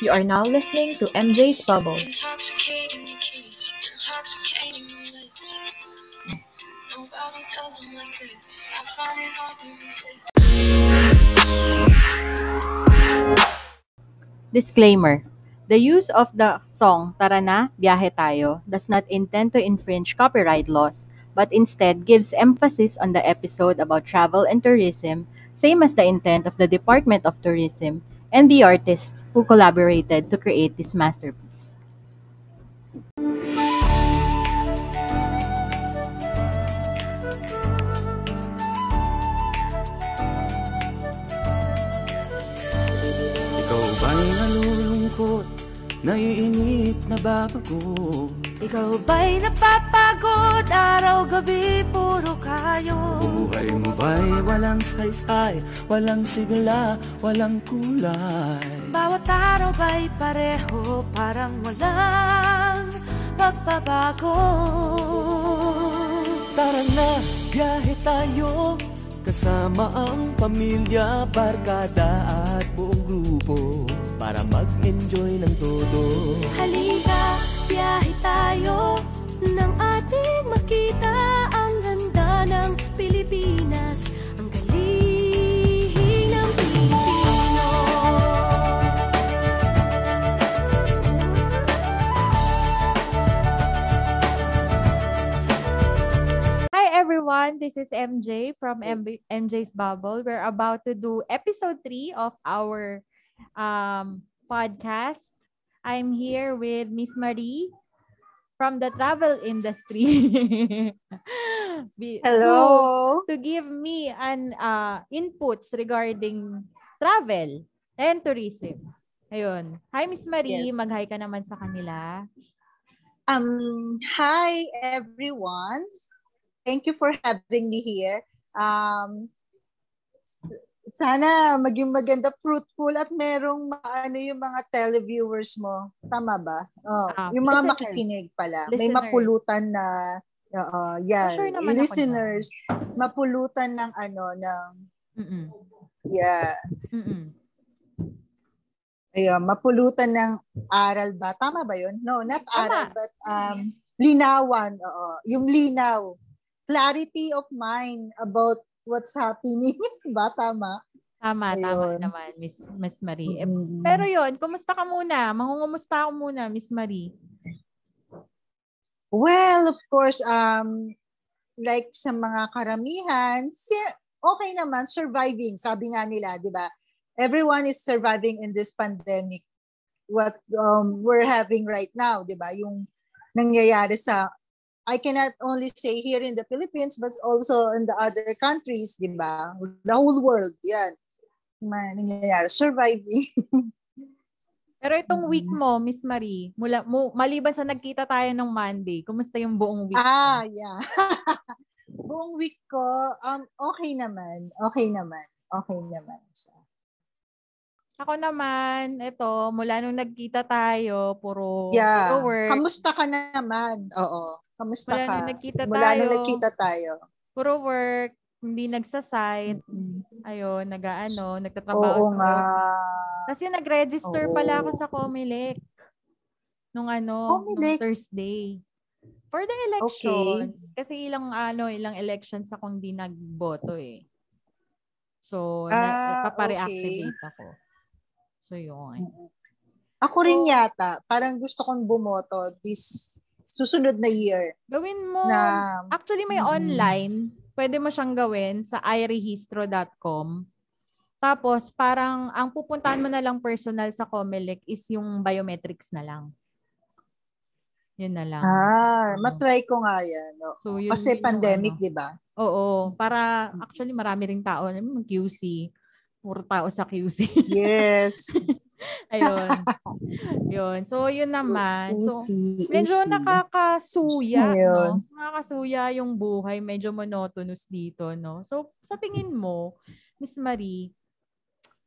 You are now listening to MJ's Bubble. Intoxicating your kiss, intoxicating your lips. Nobody does them like this. I find it hard to resist. Disclaimer. The use of the song Tara na, biyahe tayo does not intend to infringe copyright laws, but instead gives emphasis on the episode about travel and tourism, same as the intent of the Department of Tourism and the artists who collaborated to create this masterpiece. Ikaw ba'y nalulungkot? Naiinip na babagot? Ikaw ba'y napapagod? Araw-gabi, puro kayo. Buhay mo ba'y walang saysay? Walang sigla, walang kulay? Bawat araw ba'y pareho, parang walang pagbabago. Tara na, biyahe tayo Kasama ang pamilya, barkada at buong grupo Para mag-enjoy ng todo Halika, biyahe tayo Nang ating makita ang ganda ng Pilipinas Ang galing ng Pilipino Hi everyone, this is MJ from MB- MJ's Bubble. We're about to do episode 3 of our um, podcast. I'm here with Miss Marie from the travel industry. Hello. To, to give me an uh, inputs regarding travel and tourism. Ayun. Hi Miss Marie, Yes. mag-hi ka naman sa kanila. Um, hi everyone. Thank you for having me here. Um, sana maging maganda, fruitful at merong ano yung mga televiewers mo. Tama ba? Oh, Ah, yung mga listeners. makikinig pala. May Listeners. mapulutan na Oo, yeah. sure naman listeners, mapulutan ng ano ng Mm-mm. yeah, Mm-mm. ayun, mapulutan ng aral ba? Tama ba 'yun? No, not Tama. aral but um linawan, oo. Yung linaw. Clarity of mind about what's happening. ba tama? Tama, tama Ayun. naman, Miss Miss Marie. Eh, Mm. Pero yon, kumusta ka muna? Mangungumusta ako muna, Miss Marie. Well, of course, um, like sa mga karamihan, okay naman, surviving. Sabi nga nila, di ba? Everyone is surviving in this pandemic. What um, we're having right now, di ba? Yung nangyayari sa, I cannot only say here in the Philippines, but also in the other countries, di ba? The whole world, yan. Ma- nangyayari, surviving. Pero itong week Mm. mo, Miss Marie, mula mo, maliban sa nagkita tayo ng Monday, kumusta yung buong week? Ah, yeah. Buong week ko, um, okay naman. Okay naman. Okay naman siya. Ako naman, ito, mula nung nagkita tayo, puro, Yeah. puro work. Kamusta ka naman? Oo. Kamusta Mula ka? nung nagkita Mula tayo. nung nagkita tayo. Puro work, hindi nagsasite. Ayun, nag-ano, nagtatrabaho Oo sa nga. office. Kasi nag-register Oo. pala ako sa Comelec nung ano, nung Comelec? Thursday. For the elections. Kasi ilang ano, ilang elections akong di nagboto eh. So, Ah, papareactivate ako. So, yun. Ako rin yata. Parang gusto kong bumoto this susunod na year. Gawin mo. Na, Actually, may Mm. online. Pwede mo siyang gawin sa irehistro.com. Tapos, parang ang pupuntahan mo na lang personal sa Comelec is yung biometrics na lang. Yun na lang. ah, Oo. matry ko nga yan. Oo. So, yun, Kasi yun pandemic, ano. di ba? Oo. Para, actually, marami ring tao. Yung QC. Puro tao sa QC. Yes. Ayun. yun. So, yun naman. So, medyo nakakasuya, no? Nakakasuya yung buhay. Medyo monotonous dito, no? So, sa tingin mo, Miss Marie,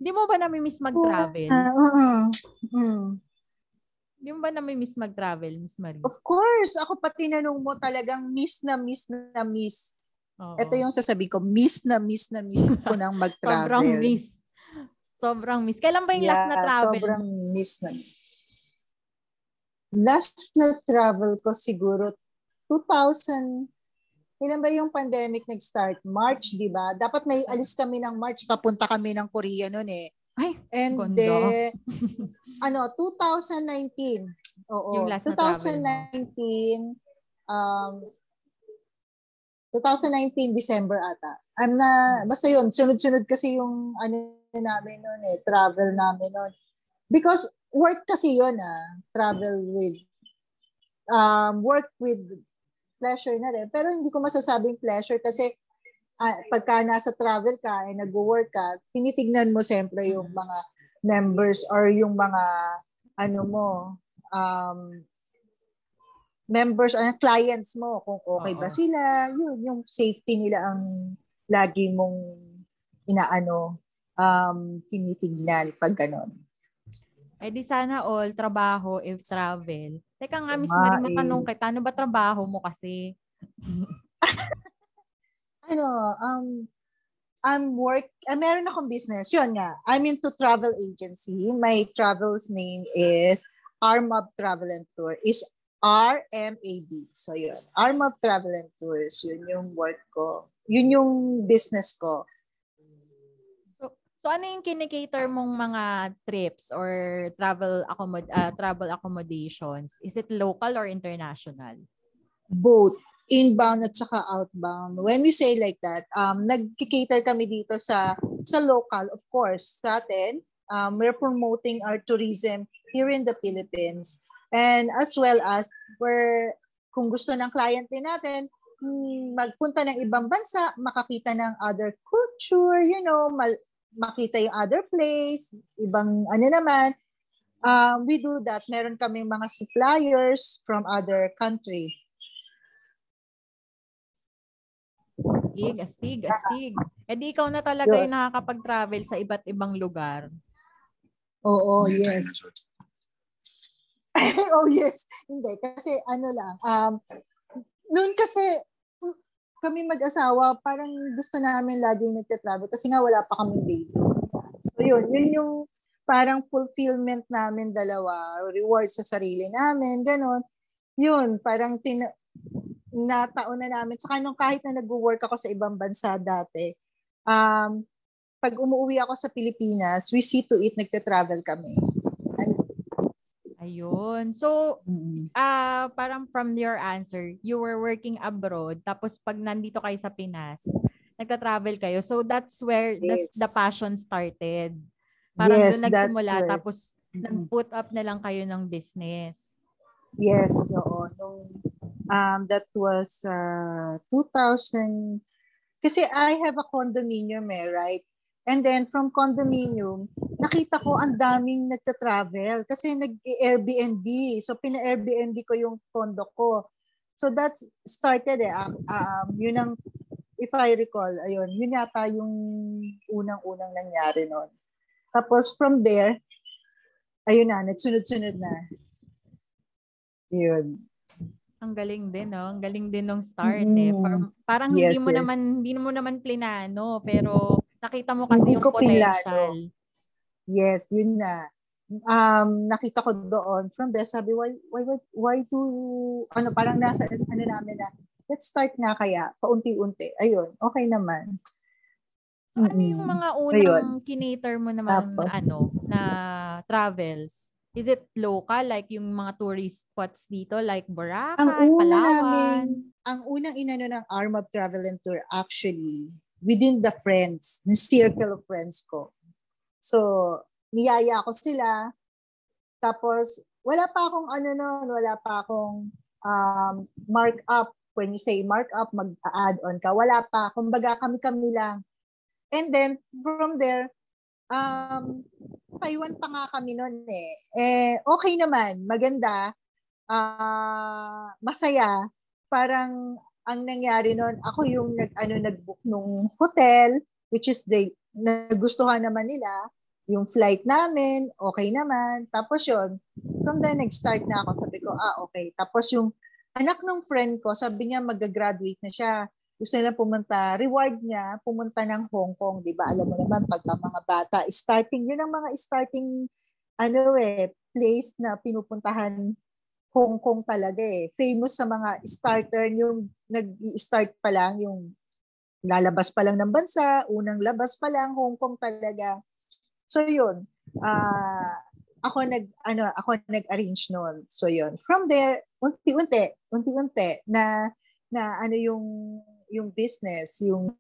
hindi mo ba nami-miss mag-travel? Mm. Hindi mo ba nami-miss mag-travel, Miss Marie? Of course, ako pa tinanong mo talagang miss na miss na miss. Oo. Ito yung sasabi ko, miss na miss na miss ko nang Sobrang mag-travel. miss. Sobrang miss. Kailan ba yung last na travel? Sobrang miss na. Last na travel ko siguro 2000 Ilan ba yung pandemic nag-start? March, di ba? Dapat may alis kami ng March, papunta kami ng Korea noon eh. Ay, And ganda. then, ano, 2019. Oo, Yung last na travel 2019, um, 2019 December ata. I'm na, basta yun, sunod-sunod kasi yung ano namin noon eh, travel namin noon. Because work kasi yun ah, travel with, um, work with pleasure na rin. Pero hindi ko masasabing pleasure kasi ah, pagka nasa travel ka ay nag-work ka, tinitignan mo siyempre yung mga members or yung mga ano mo, um, members or clients mo kung okay ba sila, yun, yung safety nila ang lagi mong inaano, um, tinitignan pag ganon. Eh di sana all, trabaho if travel. Teka nga, Miss Marie, matanong kita, ano ba trabaho mo kasi? ano, um, I'm work, uh, meron akong business. Yun nga, I'm into travel agency. My travel's name is Armab Travel and Tour. Is RMAB. So yun, Armab Travel and Tours. Yun yung work ko. Yun yung business ko. So, ano yung kinikater mong mga trips or travel accommod ah, travel accommodations? Is it local or international? both inbound at saka outbound. When we say like that, um, nag-cater kami dito sa sa local, of course, sa atin. Um, we're promoting our tourism here in the Philippines. And as well as, we're, kung gusto ng client din natin, hmm, magpunta ng ibang bansa, makakita ng other culture, you know, mal- makita yung other place, ibang ano naman. Um, we do that. Meron kaming mga suppliers from other country. Astig, astig, astig. Eh di ikaw na talaga Yun. yung nakakapag-travel sa iba't ibang lugar. Oo, yes. oh, yes. Hindi, kasi ano lang, um, noon kasi kami mag-asawa, parang gusto namin laging nagte-travel kasi nga wala pa kaming baby. So yun, yun yung parang fulfillment namin dalawa, reward sa sarili namin, ganun. Yun, parang tin nataon na namin. Saka nung kahit na nag-work ako sa ibang bansa dati, um, pag umuwi ako sa Pilipinas, we see to it, nagte-travel kami. Ayun. So, ah parang from your answer, you were working abroad, tapos pag nandito kayo sa Pinas, nagta-travel kayo. So, that's where the, Yes. the passion started. Parang Yes, doon nagsimula, where- tapos nag-put up na lang kayo ng business. Yes, oo. Nung, um, that was uh, 2000, kasi I have a condominium eh, right? And then from condominium, nakita ko ang daming nagta-travel kasi nag-Airbnb. So pina-Airbnb ko yung condo ko. So that started eh. Um, um, yun ang, if I recall, ayun, yun yata yung unang-unang nangyari noon. Tapos from there, ayun na, nagsunod-sunod na. Yun. Ang galing din, no? Ang galing din nung start eh. Mm. Par- parang Yes, hindi mo yes. naman hindi mo naman plinano, pero nakita mo kasi yung potential. Yes, yun na. Um, nakita ko doon from there, sabi, why, why, why, why do, ano, parang nasa, ano namin na, let's start nga kaya, paunti-unti. Ayun, okay naman. So, ano yung mga Ayun. unang kinater mo naman Tapos? ano na travels? Is it local like yung mga tourist spots dito like Boracay, Ang una Palawan? namin, ang unang inano ng Arm of Travel and Tour actually, within the friends, the circle of friends ko. So, niyaya ko sila. Tapos, wala pa akong ano noon, wala pa akong um, mark up. When you say mark up, mag-add on ka. Wala pa. Kumbaga, kami-kami lang. And then, from there, um, Taiwan pa nga kami noon eh. Eh, okay naman. Maganda. Ah, masaya. Parang ang nangyari noon, ako yung nag ano nag-book nung hotel which is they nagustuhan naman nila yung flight namin, okay naman. Tapos yun, from there nag-start na ako. Sabi ko, ah, okay. Tapos yung anak ng friend ko, sabi niya mag-graduate na siya. gusto nila pumunta, reward niya, pumunta ng Hong Kong, di ba? Alam mo naman, pagka mga bata, starting, yun ang mga starting, ano eh, place na pinupuntahan Hong Kong talaga eh. Famous sa mga starter, yung nag-start pa lang, yung lalabas pa lang ng bansa, unang labas pa lang, Hong Kong talaga. So yun, uh, ako nag ano ako nag-arrange noon. So yun. From there, unti-unti, unti-unti na na ano yung yung business, yung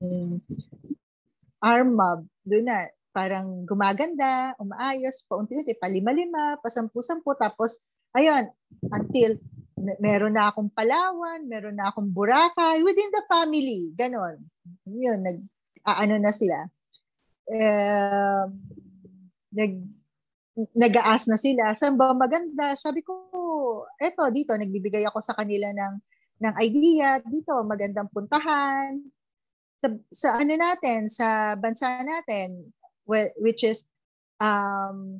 armob, doon na parang gumaganda, umaayos, paunti-unti, palima-lima, pasampu-sampu, tapos, ayun, until meron na akong Palawan, meron na akong Boracay, within the family, ganon. Yun, nag, ano na sila. Um, nag, nag-aas na sila, saan ba maganda? Sabi ko, eto, dito, nagbibigay ako sa kanila ng ng idea dito, magandang puntahan sa, sa ano natin, sa bansa natin, which is um,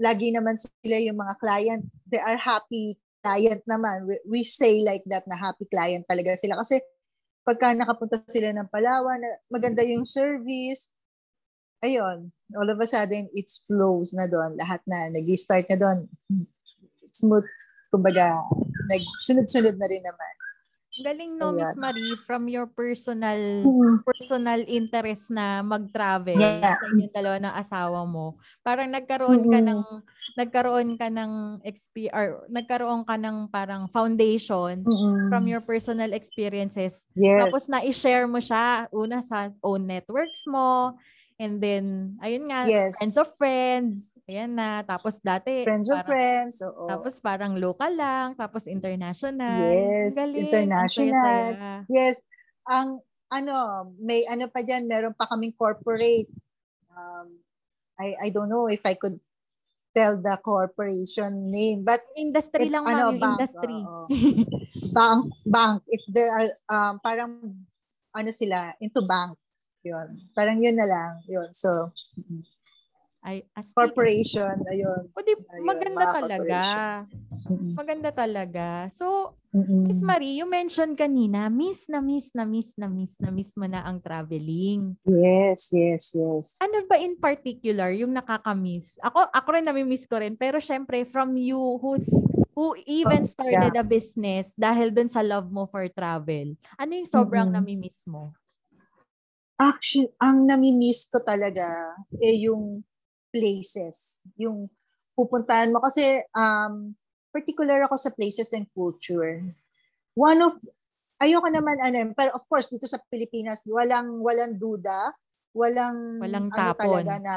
lagi naman sila yung mga client, they are happy client naman. We, we say like that na happy client talaga sila kasi pagka nakapunta sila ng Palawan, maganda yung service, ayun, all of a sudden, it flows na doon. Lahat na, nag-start na doon. Smooth, kumbaga, nagsunod-sunod na rin naman. Galing no, Miss Marie, from your personal mm-hmm. personal interest na mag-travel yeah. sa inyong dalawa ng asawa mo. Parang nagkaroon mm-hmm. ka ng nagkaroon ka ng XP or nagkaroon ka ng parang foundation mm-hmm. from your personal experiences. Yes. Tapos na-share mo siya una sa own networks mo and then ayun nga yes. friends of friends Ayan na. Tapos dati, friends of friends. Oo. Tapos parang local lang. Tapos international. Yes. Galing. International. Yes. Ang ano, may ano pa diyan, meron pa kaming corporate. Um, I I don't know if I could tell the corporation name, but industry it, lang ano, yung bank, industry. Uh, bank, bank. If there are um, parang ano sila into bank. Yun. Parang yun na lang. Yun. So, ay, as corporation, ayun. O di, ayun, maganda talaga. Maganda talaga. So, mm-hmm. Miss Marie, you mentioned kanina, miss na miss na miss na miss na miss mo na ang traveling. Yes, yes, yes. Ano ba in particular yung nakaka-miss? Ako, ako rin nami-miss ko rin. Pero syempre, from you who's who even started yeah. a business dahil dun sa love mo for travel, ano yung sobrang mm-hmm. nami-miss mo? Actually, ang nami-miss ko talaga eh yung places, yung pupuntahan mo. Kasi um, particular ako sa places and culture. One of, ayoko naman, ano, pero of course, dito sa Pilipinas, walang, walang duda, walang, walang ano tapon. talaga na,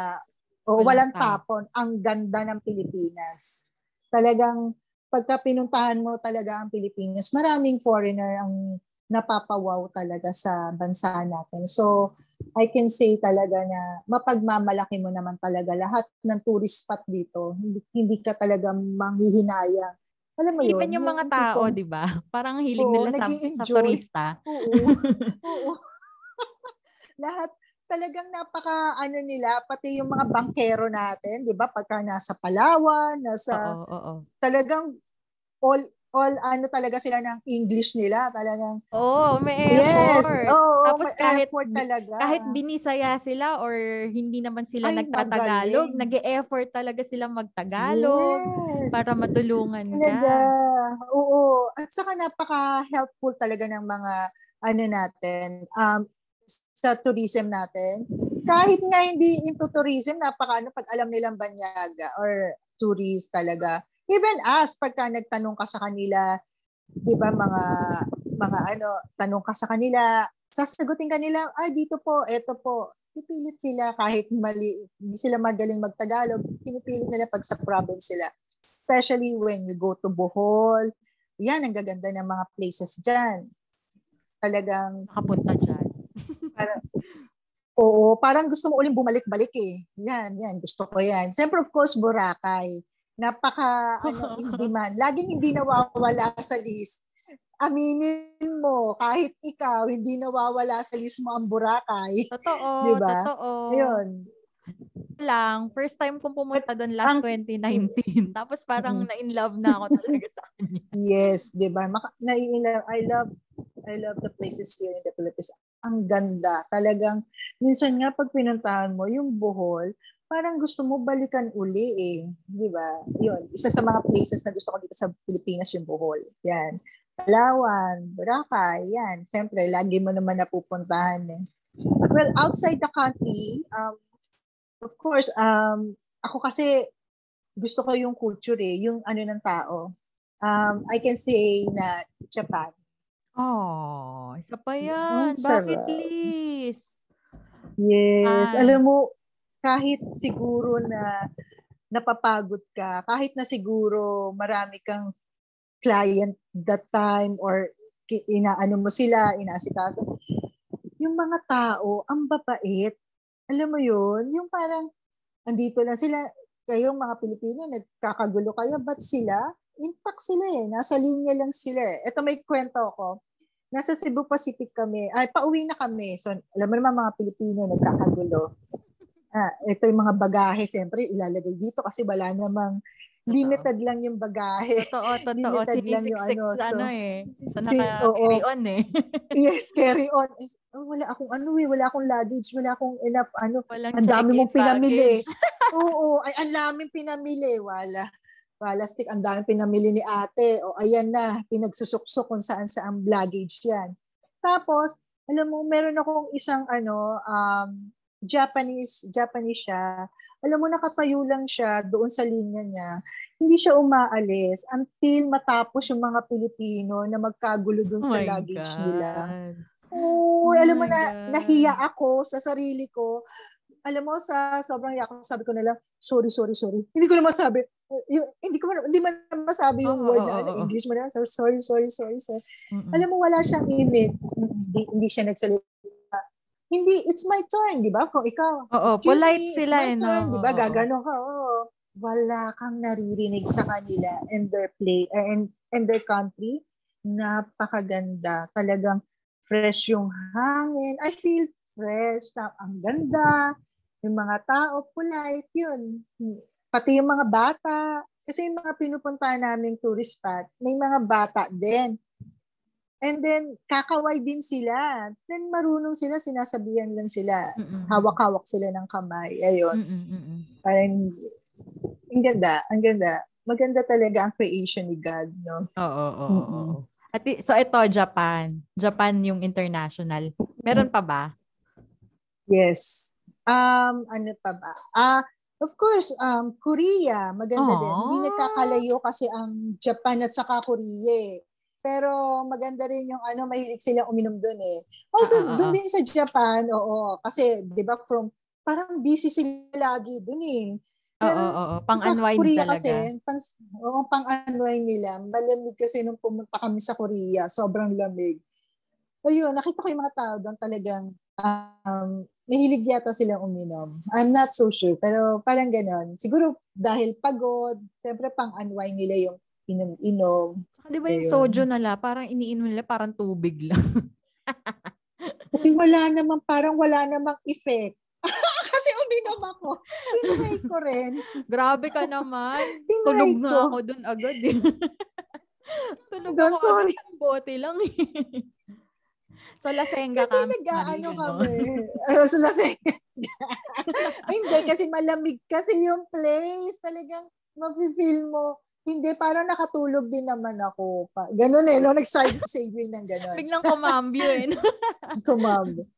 o oh, walang, walang tapon. Ang ganda ng Pilipinas. Talagang, pagka pinuntahan mo talaga ang Pilipinas, maraming foreigner ang napapawaw talaga sa bansa natin. So, I can say talaga na mapagmamalaki mo naman talaga lahat ng tourist spot dito. Hindi, hindi ka talaga manghihinayang. Alam mo Even yun? Even yung mga tao, di ba? Parang hilig oo, nila sa, sa turista. Oo. oo. lahat talagang napaka ano nila pati yung mga bankero natin 'di ba pagka nasa Palawan nasa oo, oo. talagang all all ano talaga sila ng English nila talagang oh may effort. yes, oh, tapos may kahit effort talaga. kahit binisaya sila or hindi naman sila Ay, nagtatagalog nag-e-effort talaga sila magtagalog yes. para matulungan talaga. ka oo. At saka napaka helpful talaga ng mga ano natin um sa tourism natin. Kahit nga hindi into tourism napaka ano pag alam nilang banyaga or tourist talaga Even us, pagka nagtanong ka sa kanila, di ba, mga, mga ano, tanong ka sa kanila, sasagutin kanila, ay, dito po, eto po. Pipilit nila kahit mali, hindi sila magaling magtagalog, pinipilit nila pag sa province sila. Especially when you go to Bohol, yan, ang gaganda ng mga places dyan. Talagang... Nakapunta dyan. parang, oo, parang gusto mo uling bumalik-balik eh. Yan, yan, gusto ko yan. Siyempre, of course, Boracay napaka ano hindi man laging hindi nawawala sa list aminin mo kahit ikaw hindi nawawala sa list mo ang Boracay totoo diba? totoo yun lang first time kong pumunta doon last ang, 2019 tapos parang mm-hmm. na in love na ako talaga sa kanya yes di ba Maka, na in love I love I love the places here in the Philippines. Ang ganda. Talagang, minsan nga pag pinuntahan mo, yung Bohol, parang gusto mo balikan uli eh. Di ba? Yun. Isa sa mga places na gusto ko dito sa Pilipinas yung Bohol. Yan. Palawan, Boracay, yan. Siyempre, lagi mo naman napupuntahan eh. Well, outside the country, um, of course, um, ako kasi gusto ko yung culture eh, yung ano ng tao. Um, I can say na Japan. Oh, isa pa yan. Ang Bucket sarap. list. Yes. Ay. Alam mo, kahit siguro na napapagod ka, kahit na siguro marami kang client that time or inaano mo sila, inaasikaso, yung mga tao, ang babait. Alam mo yun? Yung parang, andito lang sila, kayong mga Pilipino, nagkakagulo kayo, ba't sila? Intact sila eh. Nasa linya lang sila eh. Ito may kwento ako. Nasa Cebu Pacific kami. Ay, pauwi na kami. So, alam mo naman mga Pilipino, nagkakagulo. Ah, ito yung mga bagahe, siyempre, ilalagay dito kasi wala namang limited lang yung bagahe. Totoo, totoo. Limited lang yung ano, sa so- ano eh. Sa naka-carry on eh. yes, carry on. Oh, wala akong ano eh, wala akong luggage, wala akong enough ano. Walang Ang dami mong pinamili. Oo, ay ang daming pinamili. Wala. Wala stick, ang daming pinamili ni ate. O ayan na, pinagsusuksok kung saan saan luggage yan. Tapos, alam mo, meron akong isang ano, um, Japanese, Japanese siya. Alam mo, nakatayo lang siya doon sa linya niya. Hindi siya umaalis until matapos yung mga Pilipino na magkagulo doon Oh sa luggage God. nila. Oh Oo, alam mo na, God. nahiya ako sa sarili ko. Alam mo, sa sobrang yak sabi ko na lang, sorry, sorry, sorry. Hindi ko na masabi. Yung, hindi ko man, hindi man masabi yung Oo, word na ano, oo. English mo na. So, sorry, sorry, sorry, sorry. Mm-mm. Alam mo, wala siyang image. Hindi, hindi siya nagsalita. Hindi, it's my turn, di ba? Kung ikaw, Oo, excuse polite me, sila it's my eh, no? turn, di ba? Oo. Gaganon ka, oo. Wala kang naririnig sa kanila and their play, uh, and, and their country. Napakaganda. Talagang fresh yung hangin. I feel fresh. Na, ang ganda. Yung mga tao, polite, yun. Pati yung mga bata. Kasi yung mga pinupuntahan naming tourist spot, may mga bata din. And then, kakaway din sila. Then, marunong sila, sinasabihan lang sila. Mm-mm. Hawak-hawak sila ng kamay. Ayun. Mm-mm. Parang, ang ganda, ang ganda. Maganda talaga ang creation ni God, no? Oo, oo, oo. At so ito Japan. Japan yung international. Meron pa ba? Yes. Um, ano pa ba? Ah, of course, um, Korea, maganda din. Hindi Aww. nagkakalayo kasi ang Japan at saka Korea eh. Pero maganda rin yung ano, mahilig silang uminom doon eh. Also, Ah, ah, ah, doon ah. din sa Japan, oo. Kasi, di ba, from, parang busy sila lagi doon eh. Oo, Pero oo, oo. Pang sa unwind Korea talaga. kasi, pang, oo, pang unwind nila. Malamig kasi nung pumunta kami sa Korea, sobrang lamig. Ayun, nakita ko yung mga tao doon talagang um, mahilig yata silang uminom. I'm not so sure, pero parang ganon. Siguro dahil pagod, siyempre pang unwind nila yung inom-inom. Saka di ba yung Ayun. soju nila, parang iniinom nila parang tubig lang. Kasi wala namang, parang wala namang effect. kasi uminom ako. Tinry ko rin. Grabe ka naman. Tulog na ako dun agad eh. Tulog Doon, ako sorry. agad ng bote lang eh. so, Lasenga Kasi camps na nag-ano ano? kami. Uh, sa Lasenga. Hindi, kasi malamig kasi yung place. Talagang mafe-feel mo. Hindi, parang nakatulog din naman ako. Pa. Ganun eh, no? Nag-segue ng ganun. Biglang kumambyo eh. no?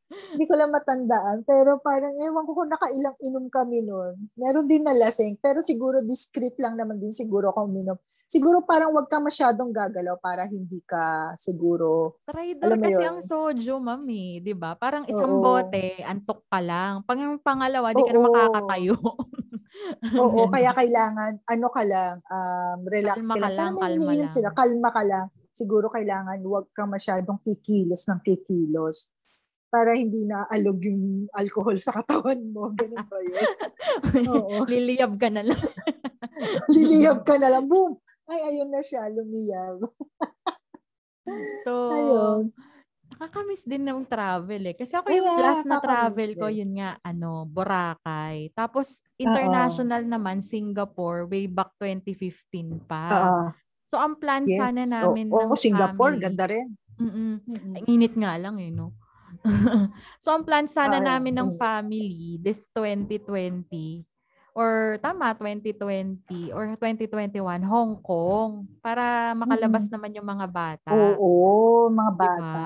Hindi ko lang matandaan. Pero parang, ewan ko kung nakailang inom kami noon. Meron din na lasing. Pero siguro discreet lang naman din siguro kung uminom. Siguro parang wag ka masyadong gagalaw para hindi ka siguro. Mo kasi yun? ang soju, mami. Di ba? Parang isang Oo. bote, antok ka lang. Pag yung pangalawa, di ka na makakatayo. Oo, kaya kailangan, ano ka lang, um, relax Kalma ka ka lang. lang, Pero may kalma lang. sila, kalma ka lang. Siguro kailangan wag ka masyadong kikilos ng kikilos para hindi na alog yung alcohol sa katawan mo. Ganun ba yun? Oo. Liliyab ka na lang. Liliyab ka na lang. Boom! Ay, ayun na siya. Lumiyab. So, Ayun. nakakamiss din ng travel eh. Kasi ako yung Yeah, last na travel ko, din. yun nga, ano, Boracay. Tapos, international naman, Singapore, way back 2015 pa. Oo. So, ang plan Yes. sana namin Oo, ng Singapore, family- ganda rin. Mm-mm. Mm-mm. Init nga lang eh, no? so, ang plan sana Oo, namin ng oo. family this 2020 or tama, 2020 or 2021, Hong Kong para makalabas naman yung mga bata. Oo, mga Diba? bata.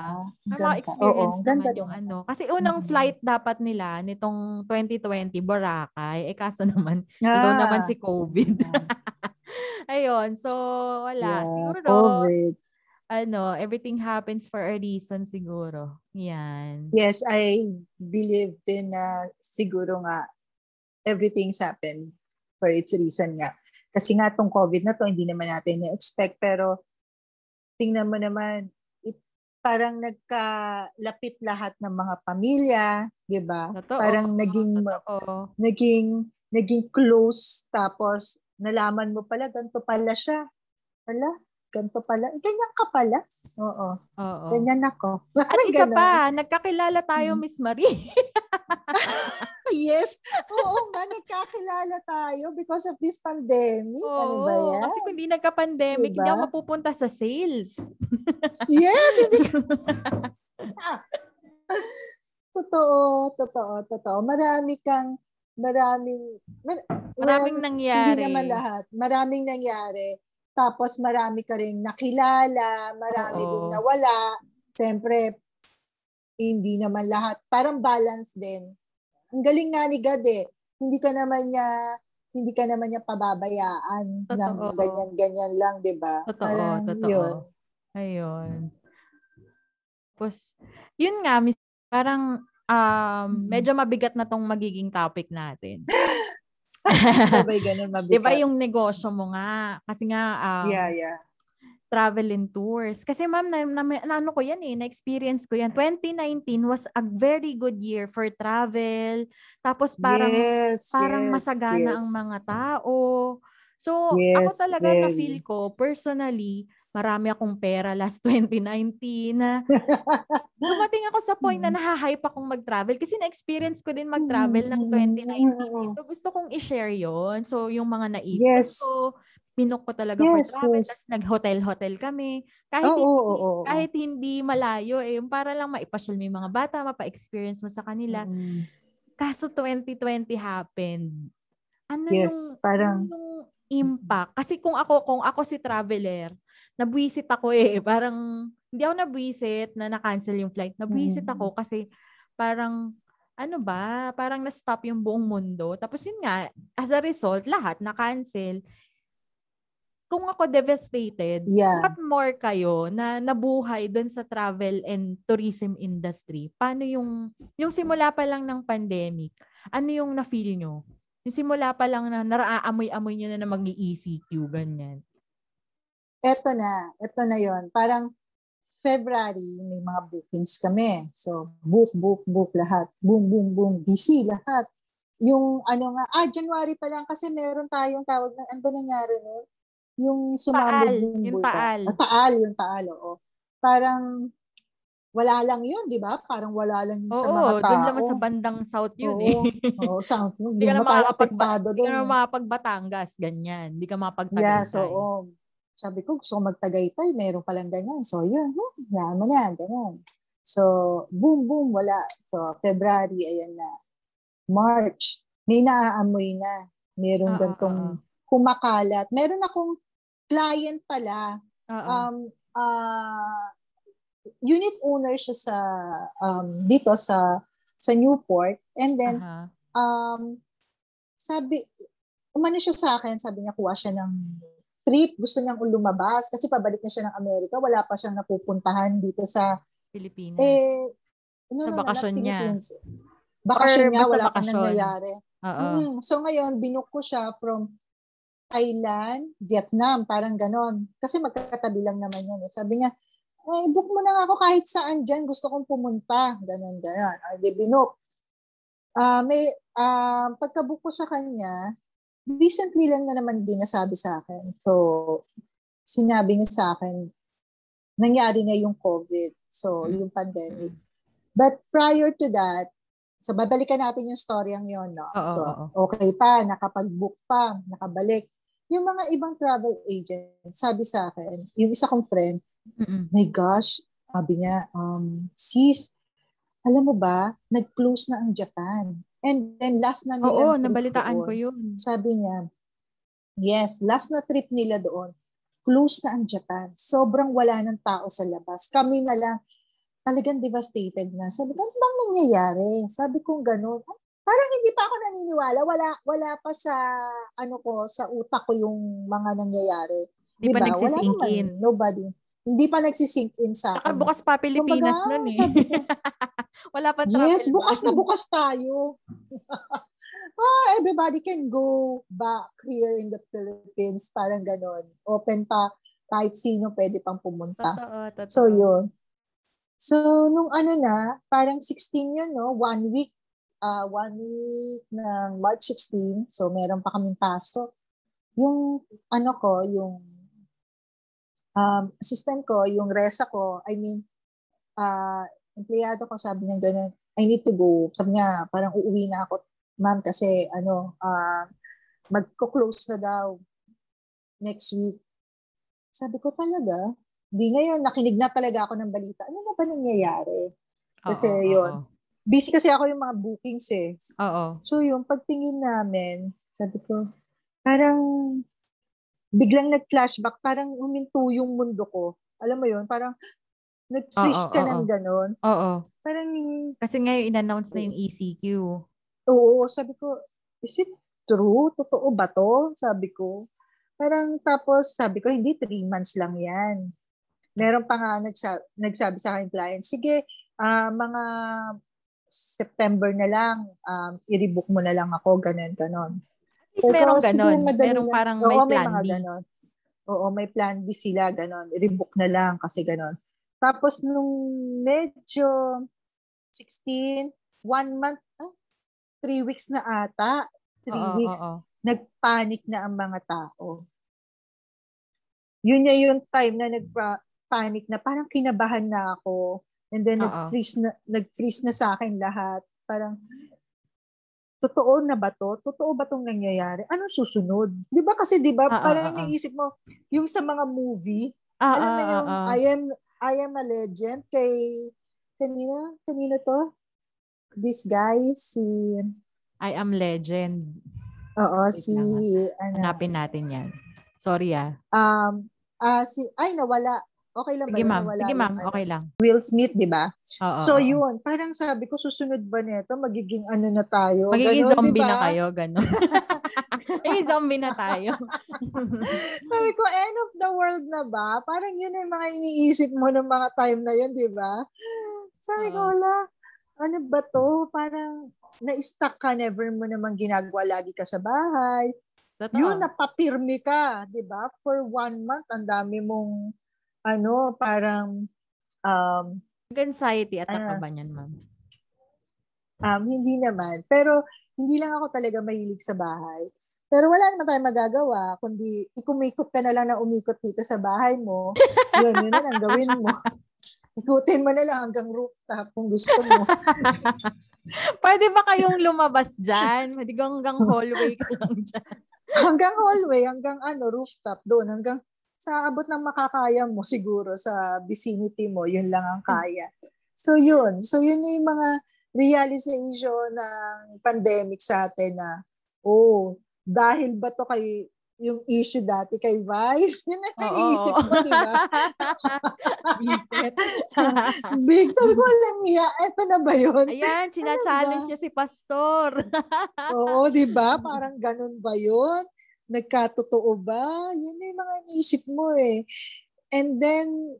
Para Ganda. ma-experience Oo, ganda naman yung ano. Kasi unang Mm. flight dapat nila nitong 2020, Boracay. Eh kaso naman, ikaw naman si COVID. Ayun, so wala. Yeah, Siguro, COVID. Ano, everything happens for a reason siguro. Yan. Yes, I believe din na siguro nga everything's happened for its reason nga. Kasi nga tong COVID na to, hindi naman natin na-expect. Pero tingnan mo naman, it, parang nagkalapit lahat ng mga pamilya, di ba? Parang naging Totoo. naging naging close tapos nalaman mo pala ganito pala siya. Pala, ganito pala. Ganyan ka pala. Oo. Oo. Ganyan ako. At isa ganon. pa, nagkakilala tayo, Mm. Miss Marie. Yes. Oo nga, nagkakilala tayo because of this pandemic. ano ba Oo, yan? Kasi kung di nagka-pandemic, hindi Diba? ako mapupunta sa sales. Yes, hindi ka... Ah. totoo, totoo, totoo. Marami kang, maraming, mar- Maraming nangyari. Hindi naman lahat. Maraming nangyari. Tapos marami ka rin nakilala, marami Oo. din nawala. Siyempre, hindi naman lahat. Parang balance din. Ang galing nga ni God eh. Hindi ka naman niya hindi ka naman niya pababayaan ng Totoo. ganyan-ganyan lang, di ba? Totoo, Parang totoo. yun. Ayun. Tapos, yun nga, miss, parang um, Mhm. medyo mabigat na tong magiging topic natin. Sabay ganun mabigat. Di ba yung negosyo mo nga? Kasi nga, um, Yeah, yeah. travel and tours. Kasi ma'am, na, na, na- ano ko yan eh, na-experience ko yan. 2019 was a very good year for travel. Tapos parang yes, parang yes, masagana yes. ang mga tao. So, ako Yes, talaga very. na-feel ko, personally, marami akong pera last 2019 na dumating ako sa point na Mm. nahahype akong mag-travel kasi na-experience ko din mag-travel ng Mm, 2019. eh. mm, So, gusto kong i-share yon So, yung mga naipon Yes. ko, pinok ko talaga for Yes, travel. yes. Tapos nag-hotel-hotel kami. Kahit, Oo, hindi, oo, oo. kahit hindi malayo, eh, yung para lang maipasyal mo yung mga bata, mapa-experience mo sa kanila. Mm. Kaso 2020 happened. Ano Yes, yung parang- ano yung impact? Kasi kung ako kung ako si traveler, nabwisit ako eh. Parang hindi ako nabwisit na na-cancel yung flight. Nabwisit Mm. ako kasi parang ano ba, parang na-stop yung buong mundo. Tapos yun nga, as a result, lahat na-cancel. Kung ako devastated, Yeah. what more kayo na nabuhay doon sa travel and tourism industry? Paano yung, yung simula pa lang ng pandemic, ano yung na-feel nyo? Yung simula pa lang na naraamoy-amoy nyo na na mag ECQ, ganyan. Eto na, eto na yon. Parang February, may mga bookings kami. So, book, book, book lahat. Boom, boom, boom. Busy lahat. Yung ano nga, ah, January pa lang kasi meron tayong tawag na, ano ba nangyari no? Yung sumabog yung yung taal. Ah, taal, yung taal, oo. Parang, wala lang yun, di ba? Parang wala lang yun sa mga Oo, tao. doon naman sa bandang south yun eh. Oo, sa Hindi ka na makakapag- apektado Hindi ka doon. na makapag-Batangas, ganyan. Hindi ka makapag Yes, oo. Sabi ko, gusto ko magtagaytay, meron palang ganyan. So, yun, hmm, yan mo na, ganyan. So, boom, boom, wala. So, February, ayan na. March, may naaamoy na. Meron Oo, gantong oo. kumakalat. Meron akong client pala. Oo. Um, uh, unit owner siya sa, um, dito sa, sa Newport. And then, Aha. um, sabi, umano siya sa akin, sabi niya, kuha siya ng trip, gusto niyang lumabas kasi pabalik na siya ng Amerika, wala pa siyang napupuntahan dito sa, Pilipinas. eh, no, Sa no, no, bakasyon not niya. Bakasyon niya, wala bakasyon. nangyayari. Oo. Mm, so ngayon, binook ko siya from Thailand, Vietnam, parang ganon. Kasi magkakatabi lang naman yun. Eh. Sabi niya, eh, book mo na ako kahit saan dyan, gusto kong pumunta. Ganon, ganon. Ay, di binook. Ah, may, ah, pagka-book ko sa kanya, recently lang na naman din nasabi sa akin. So, sinabi niya sa akin, nangyari na yung COVID. So, Mm. yung pandemic. But prior to that, so babalikan natin yung storyang yon no? Oo, so, okay pa, nakapag-book pa, nakabalik. Yung mga ibang travel agent, sabi sa akin, yung isa kong friend, Mm-mm. my gosh, Sabi niya, um, sis, alam mo ba, nag-close na ang Japan. And then last na nila Oo, nabalitaan ko yun. Sabi niya, yes, last na trip nila doon, close na ang Japan. Sobrang wala ng tao sa labas. Kami na lang, talagang devastated na. Sabi ko, ano bang nangyayari? Sabi ko gano'n. Parang hindi pa ako naniniwala. Wala, wala pa sa, ano ko, sa utak ko yung mga nangyayari. Di pa Diba? Wala nagsisink naman. in. Nobody. Hindi pa nagsisink in sa Saka akin. bukas pa Pilipinas Kumbaga, nun eh. ko, Wala pa travel Yes, bukas na bukas tayo. ah, everybody can go back here in the Philippines. Parang ganon. Open pa. Kahit sino pwede pang pumunta. Totoo, totoo. So, yun. So, nung ano na, parang 16 yun, no? One week. ah one week ng March 16. So, meron pa kaming pasok. Yung, ano ko, yung um, assistant ko, yung resa ko, I mean, ah empleyado ko, sabi niya ganun, I need to go. Sabi niya, parang uuwi na ako, ma'am, kasi ano, ah magko-close na daw next week. Sabi ko talaga, di ngayon, nakinig na talaga ako ng balita. Ano na ba nangyayari? Kasi Oo, yun. oo. Busy kasi ako yung mga bookings eh. Oo. So yung pagtingin namin, sabi ko, parang biglang nag-flashback, parang huminto yung mundo ko. Alam mo yun, parang nag-freeze Oo, ka oo, ng oo. ganon. Oo. Parang, Kasi ngayon in-announce na yung ECQ. oo, sabi ko, is it true? Totoo ba to? Sabi ko. Parang tapos, sabi ko, hindi, three months lang yan. Meron pa nga nagsa- nagsabi sa akin client, sige, ah, mga September na lang, um, i-rebook mo na lang ako, ganun, ganon. Least merong siguro ganon. Merong lang. parang Oo, may plan mga B. ganon. Oo, may plan B sila, ganon. Rebook na lang kasi ganon. Tapos nung medyo 16, one month, ah, three weeks na ata, three Oo, weeks, oo. nagpanic na ang mga tao. Yun na yung time na nagpa-panic na parang kinabahan na ako. And then nag-freeze na, nag-freeze na sa akin lahat. Parang, totoo na ba to? Totoo ba tong nangyayari? Anong susunod? Di ba kasi di ba Ah, ah, parang ah, ah. naisip mo, yung sa mga movie, Ah, alam ah, mo ah, yung ah. I am I am a legend kay kanina, kanina to? This guy, si, I am legend. oo, Wait si, ano, Hanapin natin yan. Sorry ah. um, ah, si, ay, nawala. Okay lang ba Sige yun? ma'am. Sige ma'am. ano, Okay lang. Will Smith, di ba? Oo, so, oo. yun. Parang sabi ko, susunod ba nito? Magiging ano na tayo? Magiging Ganon, zombie di ba? na kayo, gano'n. Magiging zombie na tayo. sabi ko, end of the world na ba? Parang yun yung mga iniisip mo ng mga time na yun, di ba? Sabi ko, wala. Ano ba to? Parang na-stuck ka, never mo naman ginagawa. Lagi ka sa bahay. Totoo. Yun, napapirmi ka, di ba? For one month, ang dami mong, ano, parang, um, Anxiety attack ka Ah. ba niyan, ma'am? um, hindi naman. Pero, hindi lang ako talaga mahilig sa bahay. Pero wala naman tayong magagawa, kundi ikumikot ka na lang na umikot dito sa bahay mo. yun, yun na lang gawin mo. Ikutin mo na lang hanggang rooftop kung gusto mo. Pwede ba kayong lumabas dyan? Pwede hanggang hallway ka lang dyan. hanggang hallway, hanggang ano, rooftop doon, hanggang sa abot ng makakaya mo siguro sa vicinity mo, yun lang ang kaya. So yun, so yun yung mga realization ng pandemic sa atin na, oh, dahil ba to kay yung issue dati kay Vice? Yun ang Oo. iniisip ko, di ba? Big, sabi ko, alam niya, eto na ba yun? Ayan, china-challenge ba? niya si Pastor. Oo, di ba? Parang ganun ba yun? Nagkatotoo ba? Yun yung mga iniisip mo eh. And then,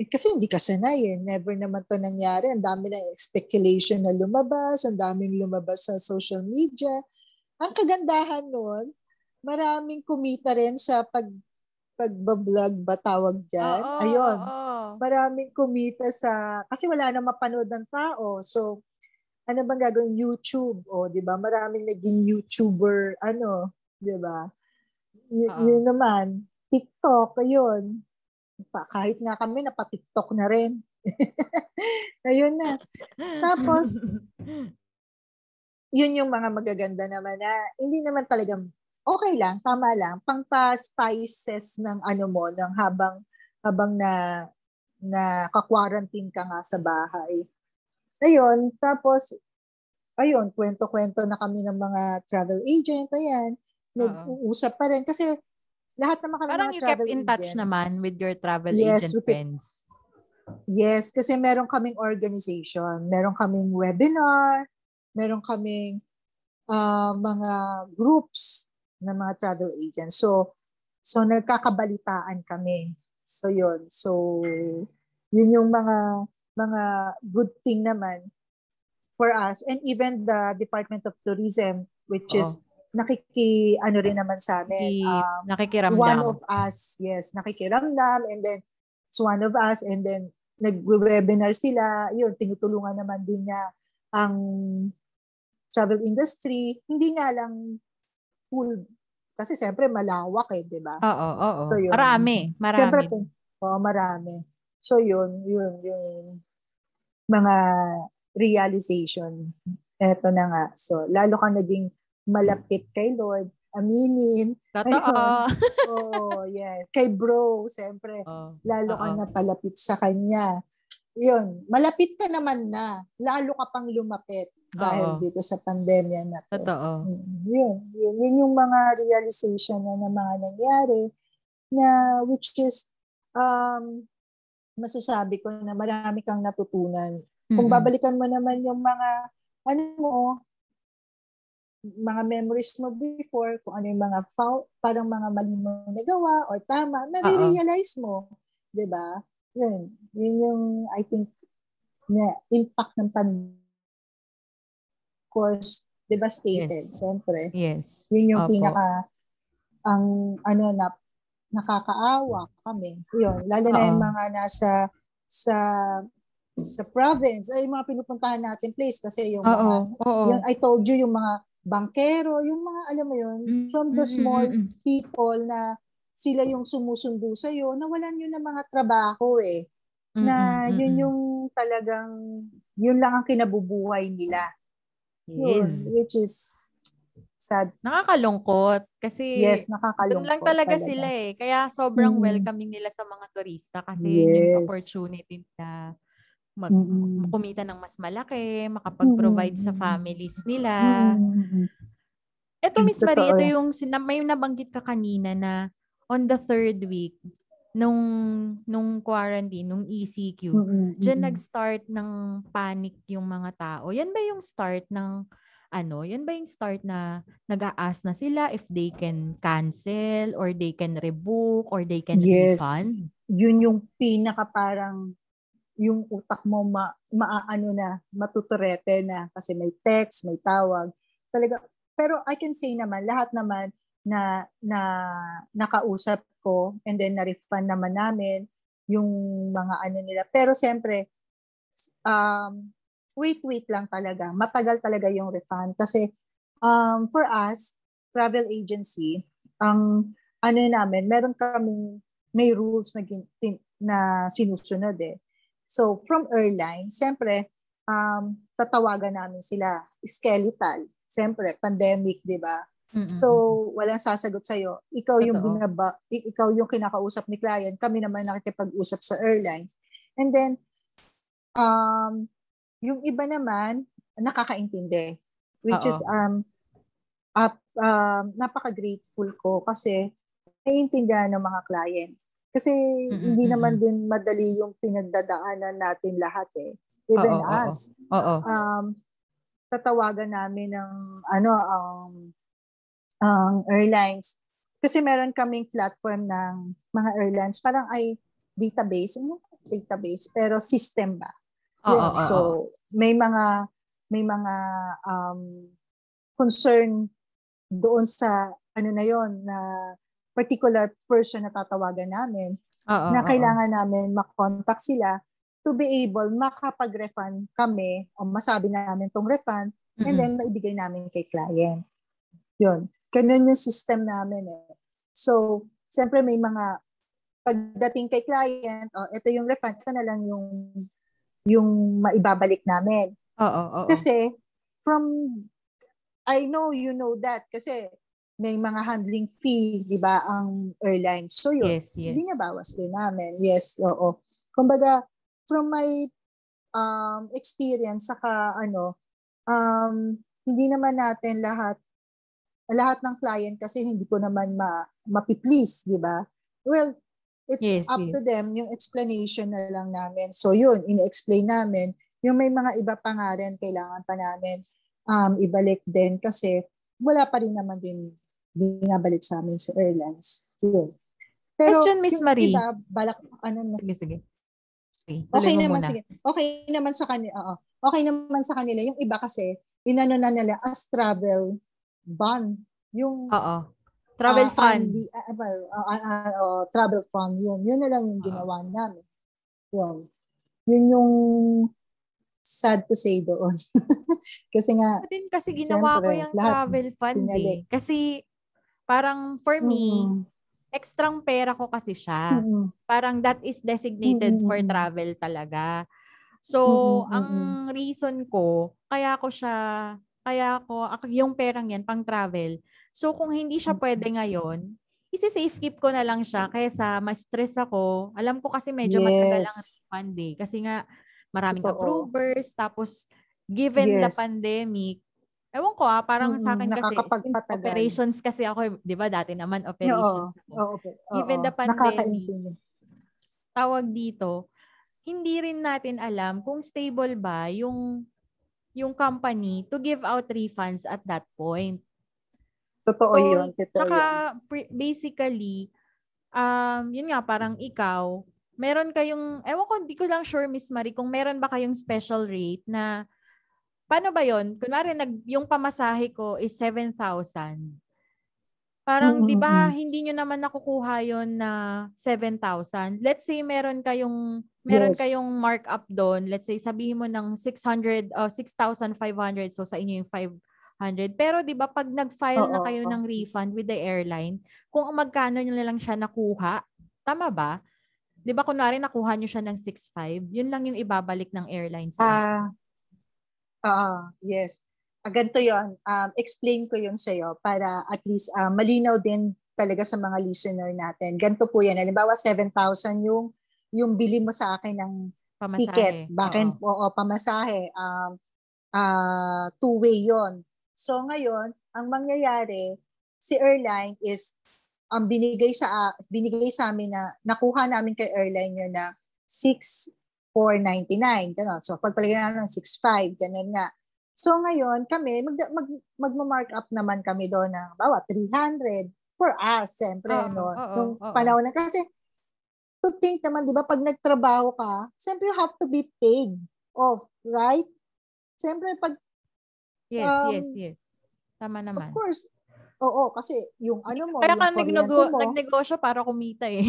eh, kasi hindi ka sanay eh. Never naman to nangyari. Ang dami na speculation na lumabas. Ang daming lumabas sa social media. Ang kagandahan nun, maraming kumita rin sa pag pagbablog ba tawag dyan? Oo, Ayun. oo. Maraming kumita sa, kasi wala na mapanood ng tao. So, ano bang gagawin? YouTube. O, di ba? Maraming naging YouTuber, ano, di ba? Y- yun naman. TikTok, ayun. Pa, kahit nga kami, napa-TikTok na rin. ayun na. Tapos, yun yung mga magaganda naman na hindi naman talagang okay lang, tama lang, pang pa-spices ng ano mo, ng habang habang na na ka-quarantine ka nga sa bahay. Ayun, tapos, ayun, kwento-kwento na kami ng mga travel agent, ayan. Nag-uusap pa rin. Kasi lahat naman kami Parang mga you kept in touch agent. naman with your travel Yes, agent friends. Yes, kasi meron kaming organization, meron kaming webinar, meron kaming ah, mga groups ng mga travel agents. So, so nagkakabalitaan kami. So, yun. So, yun yung mga mga good thing naman for us and even the Department of Tourism which is nakiki ano rin naman sa amin. Um, nakikiramdam. one of us, yes, nakikiramdam and then it's one of us and then nag-webinar sila, yun, tinutulungan naman din niya ang travel industry. Hindi nga lang full, kasi siyempre malawak eh, di ba? Oo, oo. So, yun. marami, marami. Siyempre, oh, marami. So yun, yun, yung mga realization. Eto na nga. So, lalo kang naging malapit kay Lord, aminin. Totoo. Oo, yes. Kay bro, siyempre, Oo. lalo Oo. kang napalapit sa kanya. Yun, malapit ka naman na. Lalo ka pang lumapit dahil Oo. dito sa pandemya na to. Totoo. Mm, Yun, yun, yun yung mga realization na, na mga nangyari na which is um masasabi ko na marami kang natutunan. Kung Mm-mm. babalikan mo naman yung mga ano mo mga memories mo before, kung ano yung mga foul, parang mga mali mo nagawa or tama, nare-realize mo. 'Di ba? Yun. Yun yung, I think, na impact ng pandemic. Of course, devastated, Yes. siyempre. Yes. Yun yung Opo. pinaka, ang, ano, na, nakakaawa kami. Yun. Lalo na Oo. yung mga nasa, sa, sa province, ay mga pinupuntahan natin place kasi yung Oo. mga, Oo. yung, I told you, yung mga bankero, yung mga, alam mo yun, Mm, from the mm, mm, small mm, people na sila yung sumusundo sa'yo, nawalan yun ng mga trabaho eh. Na Mm, mm, yun yung talagang, yun lang ang kinabubuhay nila. Yun, Yes. which is sad. Nakakalungkot kasi Yes, doon nakakalokalungkot. lang talaga, sila eh. Kaya sobrang Mm. welcoming nila sa mga turista kasi yun yung Yes. opportunity na mag, Mm-mm. kumita ng mas malaki, makapag-provide sa Mm-mm. families nila. Mm-mm. Ito, Miss Marie, ito yung may nabanggit ka kanina na on the third week nung nung quarantine, nung ECQ, Mm-mm. diyan nag-start ng panic yung mga tao. Yan ba yung start ng ano? Yan ba yung start na nag-a-ask na sila if they can cancel or they can rebook or they can Yes. refund? Yun yung pinaka parang yung utak mo ma, maaano na, matuturete na kasi may text, may tawag. Talaga, pero I can say naman, lahat naman na, na nakausap ko and then na-refund naman namin yung mga ano nila. Pero siyempre, um, wait, wait lang talaga. Matagal talaga yung refund. Kasi um, for us, travel agency, ang ano namin, meron kaming may rules na, gin- na sinusunod eh. So, from airline, siyempre, um, tatawagan namin sila, skeletal. Siyempre, pandemic, di ba? Mm-mm. So, walang sasagot sa'yo. Ikaw yung Totoo. binaba, i- ikaw yung kinakausap ni client, kami naman nakikipag-usap sa airlines. And then, um, yung iba naman, nakakaintindi. Which Oo. is, um, up, um, napaka-grateful ko kasi naiintindihan ng mga client. Kasi hindi Mm-mm, naman din madali yung pinagdadaanan natin lahat eh. Even Oo, oo. us Oo. um, tatawagan namin ng ano ang ang airlines kasi meron kaming platform ng mga airlines parang ay database ano database pero system ba Oo, Yun. oo, so oo. may mga may mga um, concern doon sa ano na yon na particular person na tatawagan namin Oo, na kailangan namin makontak sila to be able makapag-refund kami o masabi namin tong refund and Mm-mm. then maibigay namin kay client. Yun. Ganun yung system namin eh. So, siyempre may mga pagdating kay client, oh, ito yung refund, ito na lang yung yung maibabalik namin. Oo, oo. Kasi from I know you know that kasi may mga handling fee, 'di ba, ang airlines. So yun, yes, yes. binabawas din namin. Yes, oo. Kumbaga, from my um, experience, saka ano, um, hindi naman natin lahat lahat ng client kasi hindi ko naman ma mapi-please, di ba? Well, it's Yes, up to yes. them yung explanation na lang namin. So yun, ini-explain namin. Yung may mga iba pa nga rin, kailangan pa namin um, ibalik din kasi wala pa rin naman din binabalik sa amin sa airlines. Yun. Question, Miss Marie. Iba, balak, ano na, Sige, sige. Okay, Okay naman muna. sige. Okay naman sa kanila. Oo. Okay naman sa kanila yung iba kasi inano na nila as travel ban. Yung Oo. Travel ah, fund. hindi- ah, ah, well, ah, ah, ah, oh, travel fund yun. Yun na lang yung ginawa namin. Yun. Yun yung sad to say doon. kasi nga din kasi ginawa ko yung lahat travel fund eh. Kasi parang for me, mm, extrang pera ko kasi siya. mm, Parang that is designated for Mm-mm. travel talaga. So, Mm-mm, ang reason ko, kaya ko siya, kaya ko, yung perang yan, pang travel. So, kung hindi siya pwede ngayon, isi-safe keep ko na lang siya kaysa ma-stress ako. Alam ko kasi medyo matagal ang yes. refund eh. Kasi nga, maraming Totoo. approvers, tapos given the Yes. pandemic, ewan ko ah, parang sa Mm-mm, akin kasi, operations kasi ako, eh, di ba dati naman operations ako. Oo, okay. Given Oo, the pandemic, tawag dito, hindi rin natin alam kung stable ba yung yung company to give out refunds at that point. Totoo So, yun. Totoo Tsaka yun. pre- basically, um, yun nga, parang ikaw, meron kayong, ewan ko, hindi ko lang sure, Miss Marie, kung meron ba kayong special rate na, paano ba yun? Kunwari, nag, yung pamasahe ko is 7,000. Parang, Mm, di ba, mm. hindi nyo naman nakukuha yon na 7,000. Let's say, meron kayong, meron Yes. kayong markup doon. Let's say, sabihin mo ng 600, uh, 6,500. So, sa inyo yung 500. Pero, di ba, pag nag-file na Oo. kayo ng refund with the airline, kung magkano nyo na lang siya nakuha, tama ba? Di ba, kunwari, nakuha nyo siya ng 6,500, yun lang yung ibabalik ng airline sa inyo. Ah, ah, yes. Ah, ganito yun. Um, explain ko yun sa'yo para at least ah, malinaw din talaga sa mga listener natin. Ganito po yan. Halimbawa, 7,000 yung, yung bili mo sa akin ng pamasahe. ticket. Bakit? Oo. Oo, pamasahe. Um, ah, two-way yon. So ngayon, ang mangyayari, si airline is ang binigay sa binigay sa amin na nakuha namin kay airline yun na 6,499. Ganun. So pagpalagay na ng 6,500, ganun nga. So ngayon, kami, mag, mag, magma-mark up naman kami doon ng bawa 300 for us, siyempre, Oo, no? oo, Nung oo. panahon na, kasi to think naman, di ba, pag nagtrabaho ka, siyempre you have to be paid off, right? Siyempre, pag, Yes, Um, yes, yes. Tama of naman. course, oo, kasi yung ano mo, Kaya yung ka kuryente nagnego- mo, nagnegosyo para kumita eh.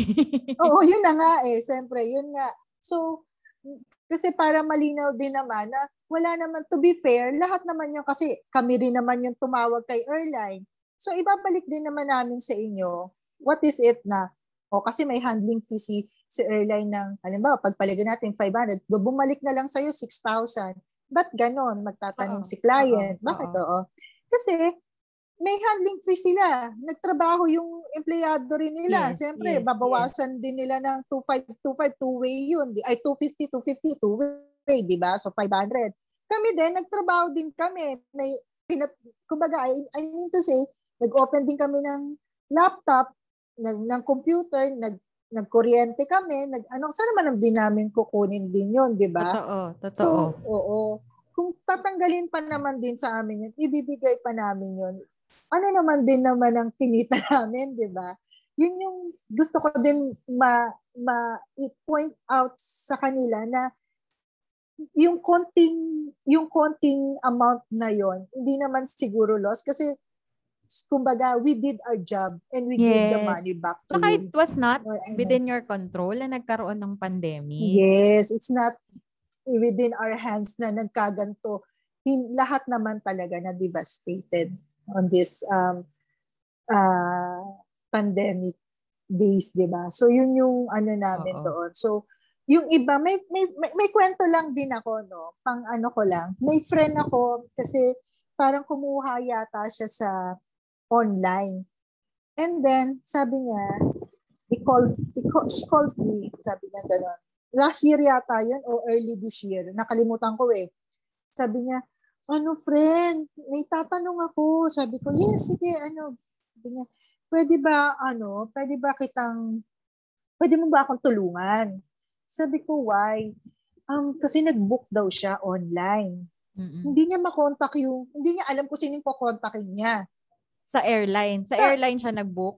Oo, yun na nga eh. Siyempre, yun nga. So, kasi para malinaw din naman na wala naman, to be fair, lahat naman yung, kasi kami rin naman yung tumawag kay airline. So, ibabalik din naman namin sa inyo, what is it na, o kasi may handling fee si, si airline ng, halimbawa, pagpalagay natin 500, do bumalik na lang sa'yo 6,000. Ba't ganon? Magtatanong Oo, si client. oo, Bakit oo? Kasi, may handling fee sila. Nagtrabaho yung empleyado rin nila. Yes, Siyempre, yes, babawasan din nila ng 2,525, two-way yun. Ay, 250, 250, two-way, di ba? So, 500. Kami din, nagtrabaho din kami. May, pinat, kumbaga, I, I mean to say, nag-open din kami ng laptop, ng, ng computer, nag, nagkuryente kami, nag, ano, saan naman din namin kukunin din yun, di ba? Totoo, totoo. So, oo. Kung tatanggalin pa naman din sa amin yun, ibibigay pa namin yun. Ano naman din naman ang kinita namin, di ba? Yun yung gusto ko din ma, ma i-point out sa kanila na yung konting yung konting amount na yon hindi naman siguro loss kasi kumbaga we did our job and we give the Yes. money back to Saka you. it was not Or ano. within your control na nagkaroon ng pandemic. Yes, it's not within our hands na nagkaganto. Hin- lahat naman talaga na devastated on this um, uh, pandemic days, di ba? So, yun yung ano namin Oo. doon. So, yung iba, may, may, may, may kwento lang din ako, no? Pang ano ko lang. May friend ako, kasi parang kumuha yata siya sa online. And then, sabi niya, he called, he called, she called me, sabi niya gano'n. last year yata yun o early this year. Nakalimutan ko eh. Sabi niya, ano friend, may tatanong ako. Sabi ko, yes, sige, ano. Niya, pwede ba, ano, pwede ba kitang, pwede mo ba akong tulungan? Sabi ko, why? Um, kasi nag-book daw siya online. Mm-mm. Hindi niya makontak yung, hindi niya alam kung sino yung kukontakin niya. Sa airline. Sa, Sa- airline siya nag-book?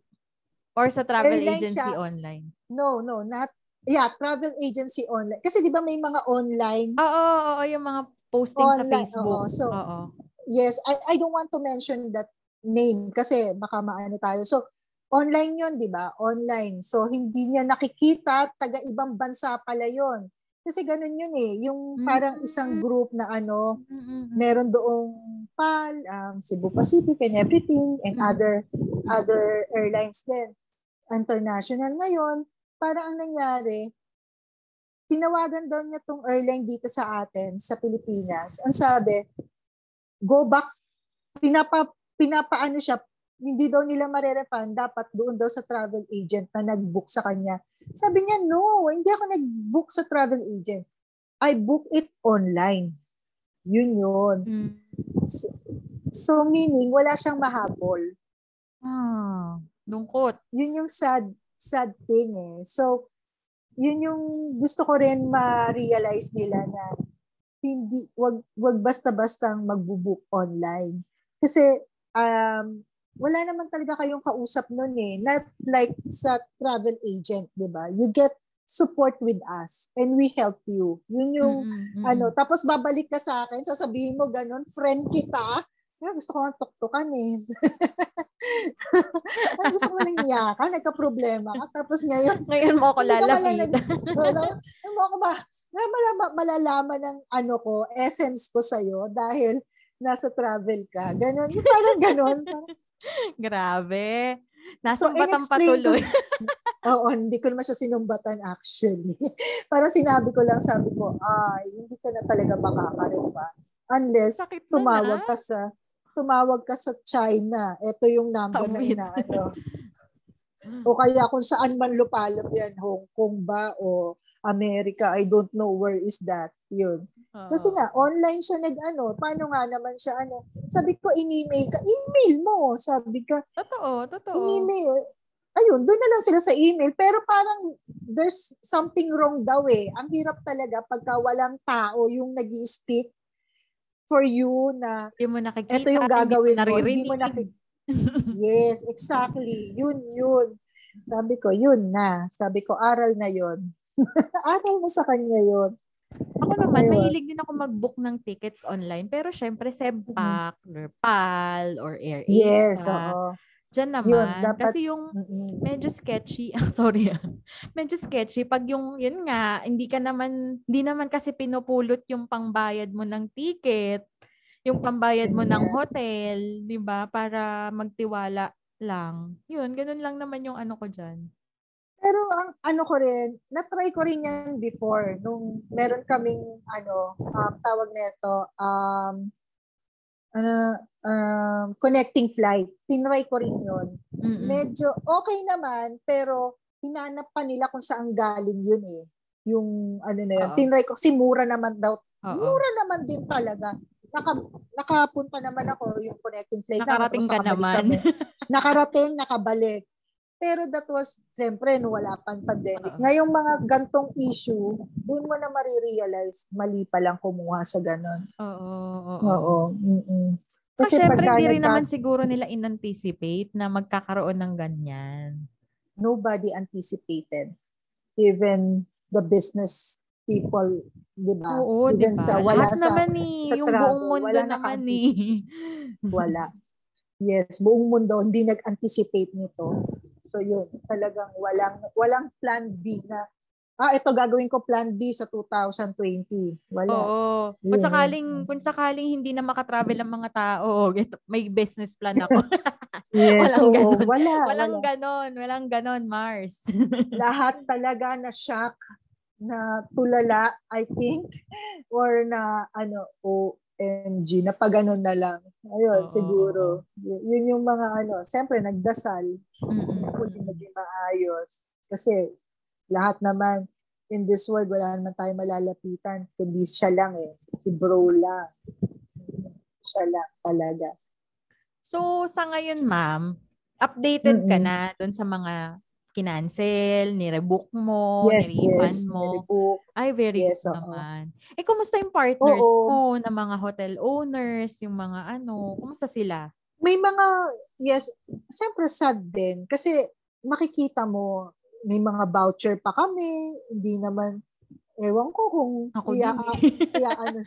Or sa travel agency siya. online? No, no, not, yeah, travel agency online. Kasi di ba may mga online Oo, oo, oo, yung mga posting sa Online, Facebook. oo. So, oo. Yes, I, I don't want to mention that name kasi baka maano tayo. So, online yon di ba? Online. So, hindi niya nakikita, taga ibang bansa pala yon Kasi ganun yun eh. Yung parang isang group na ano, Mm-mm. meron doong PAL, um, Cebu Pacific and everything, and Mm. other other airlines din. International ngayon, parang ang nangyari, tinawagan daw niya tong airline dito sa atin, sa Pilipinas. Ang sabi, go back, pinapa, pinapaano siya, hindi daw nila marerefund, dapat doon daw sa travel agent na nag-book sa kanya. Sabi niya, no, hindi ako nag-book sa travel agent. I book it online. Yun yun. Mm. So, so meaning, wala siyang mahabol. Ah, lungkot. Yun yung sad, sad thing eh. So, yun yung gusto ko rin ma-realize nila na hindi, wag, wag basta-bastang magbubook online. Kasi, um, wala naman talaga kayong kausap nun eh. Not like sa travel agent, di ba? You get support with us and we help you. Yun yung mm-mm. ano, tapos babalik ka sa akin, sasabihin mo ganun, friend kita. Kaya gusto ko nga tuktukan eh. Ay, gusto ko nang iyakan, nagka-problema ka. Tapos ngayon, Ngayon mo ako lalapit. wala, hindi mo ako ba, na malama- malalaman ng ano ko, essence ko sa'yo dahil nasa travel ka. Ganon, parang ganon. Parang, Grabe. So, Nasambatan in-explain pa ko tuloy. sa- Oo, hindi ko naman siya sinumbatan actually. Parang sinabi ko lang, sabi ko, ay, hindi ka na talaga makaka-refund. Unless, tumawag ka sa tumawag ka sa China. Ito yung number na Tawid. inaano. o kaya kung saan man lupalop yan, Hong Kong ba o America, I don't know where is that. Yun. Oo. Kasi nga, online siya nag-ano. Paano nga naman siya ano? Sabi ko, in-email ka. Email mo. Sabi ko, Totoo, totoo. in-email. Ayun, doon na lang sila sa email. Pero parang there's something wrong daw eh. Ang hirap talaga pagka walang tao yung nag speak for you na Hindi mo nakikita. ito yung gagawin hindi mo. mo Hindi mo nakikita. Yes, exactly. Yun, yun. Sabi ko, yun na. Sabi ko, aral na yun. aral na sa kanya yun. Ako naman, Ayun. mahilig din ako mag-book ng tickets online. Pero syempre, Sebpac, or PAL, or Air Mm-hmm. Yes, oo. Diyan naman. Yun, dapat- Kasi yung medyo sketchy. Ah, sorry. ah. medyo sketchy pag yung yun nga, hindi ka naman hindi naman kasi pinupulot yung pangbayad mo ng ticket, yung pambayad mo ng hotel, 'di ba? Para magtiwala lang. Yun, ganun lang naman yung ano ko diyan. Pero ang ano ko rin, na-try ko rin yan before nung meron kaming ano, um, tawag nito, um ano, um, connecting flight. Tinry ko rin yun. Mm-mm. Medyo okay naman, pero hinanap pa nila kung saan galing yun eh. Yung ano na yun. Oo. Tinry ko, kasi mura naman daw. Oo. Mura naman din talaga. Naka, nakapunta naman ako yung connecting flight. Nakarating tapos ka naman. kami. Nakarating, nakabalik. Pero that was, siyempre, no, wala pang pandemic. Oo. Ngayong mga gantong issue, doon mo na marirealize, mali pa lang kumuha sa ganon. Oo, oo. Oo. mm Kasi syempre, pagka hindi rin naman siguro nila in-anticipate na magkakaroon ng ganyan. nobody anticipated. Even the business people, di ba? Oo, di Even ba? sa wala Lahat sa naman eh. sa Yung travel, buong mundo wala naman eh. naka-anticipate. wala. Yes, buong mundo hindi nag-anticipate nito. So yun, talagang walang walang plan B na ah ito gagawin ko plan B sa 2020. Wala. Oo. Yun, Kung sakaling, kung sakaling hindi na makatravel ang mga tao, ito, may business plan ako. Yes, walang oo, ganon. wala, walang wala. ganon. Walang ganon, Mars. lahat talaga na shock na tulala, I think, or na ano, OMG, na pag ganun na lang. Ayun, Oo, siguro. Y- yun yung mga ano, siyempre nagdasal, Mm-mm. kung di maging maayos. Kasi lahat naman, in this world, wala naman tayo malalapitan. Kundi siya lang eh. Si bro lang. Siya lang talaga. So, sa ngayon, ma'am, updated ka Mm-mm. na doon sa mga kinancel, nirebook mo, yes, yes. mo. Nilibuk. Ay, very Yes, good oo. naman. Eh, kumusta yung partners Oo. mo na mga hotel owners, yung mga ano, kumusta sila? May mga, yes, siyempre sad din. Kasi makikita mo, may mga voucher pa kami. Hindi naman, ewan ko kung Ako iya, eh. iya, ano,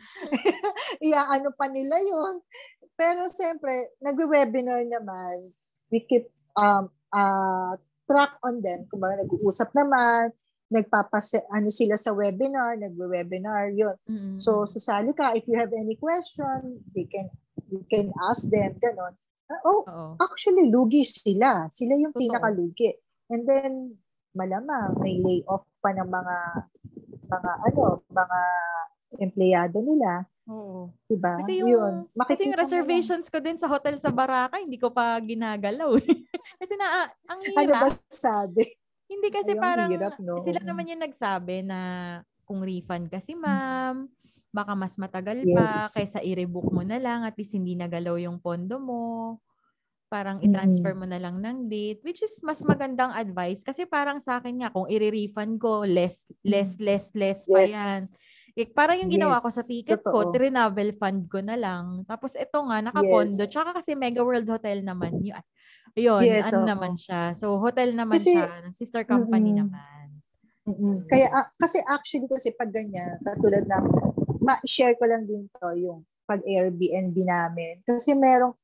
iya, ano pa nila yon Pero siyempre, nagwe-webinar naman. We keep um, uh, track on them. Kung nag-uusap naman, nagpapase, ano sila sa webinar, nagwe-webinar, yun. Mm-mm. So, sasali ka. If you have any question, they can, you can ask them, ganon. Ah, Oh, Oo. actually, lugi sila. Sila yung Totoo. pinakalugi. And then, malamang, may layoff pa ng mga, mga, ano, mga empleyado nila. Oo. Diba? Kasi yung, Yun. kasi yung reservations ko din sa hotel sa Baraka, hindi ko pa ginagalaw. eh. kasi na, ang Ano ba hirap. sabi? Hindi kasi Ay, ang parang hirap, no? sila naman yung nagsabi na kung refund kasi ma'am, baka mas matagal Yes. pa kaysa i-rebook mo na lang at least hindi nagalaw yung pondo mo. Parang Mm. i-transfer mo na lang ng date which is mas magandang advice kasi parang sa akin nga kung i-refund ko less less less less pa Yes. yan. Eh, parang yung ginawa ko sa Yes, ticket ko, totoo. trinavel fund ko na lang. Tapos ito nga, nakapondo. Yes. Tsaka kasi Mega World Hotel naman. Yun, yun Yes, ano oo. naman siya. So, hotel naman Kasi- siya. ng Sister company Mm-mm. naman. Mm-mm. Kaya, ah, kasi actually, kasi pag ganyan, katulad ng, ma-share ko lang din to, yung pag Airbnb namin. Kasi merong,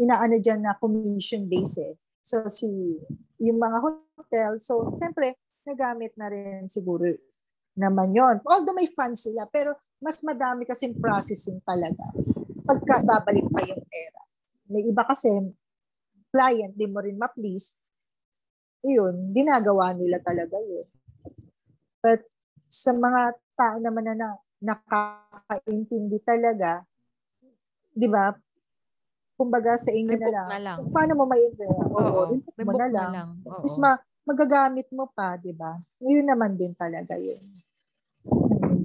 inaano dyan na commission base eh. So, si, yung mga hotel, so, syempre, nagamit na rin siguro naman yon. Although may funds sila, pero mas madami kasing processing talaga pagka babalik pa yung pera. May iba kasi, client, di mo rin ma-please, yun, ginagawa nila talaga yun. But sa mga tao naman na, na nakakaintindi talaga, di ba, kumbaga sa inyo na lang, na lang. kung paano mo may Oo, Oo, mo na na lang. lang. Oo. Is ma, magagamit mo pa, di ba? Yun naman din talaga yun.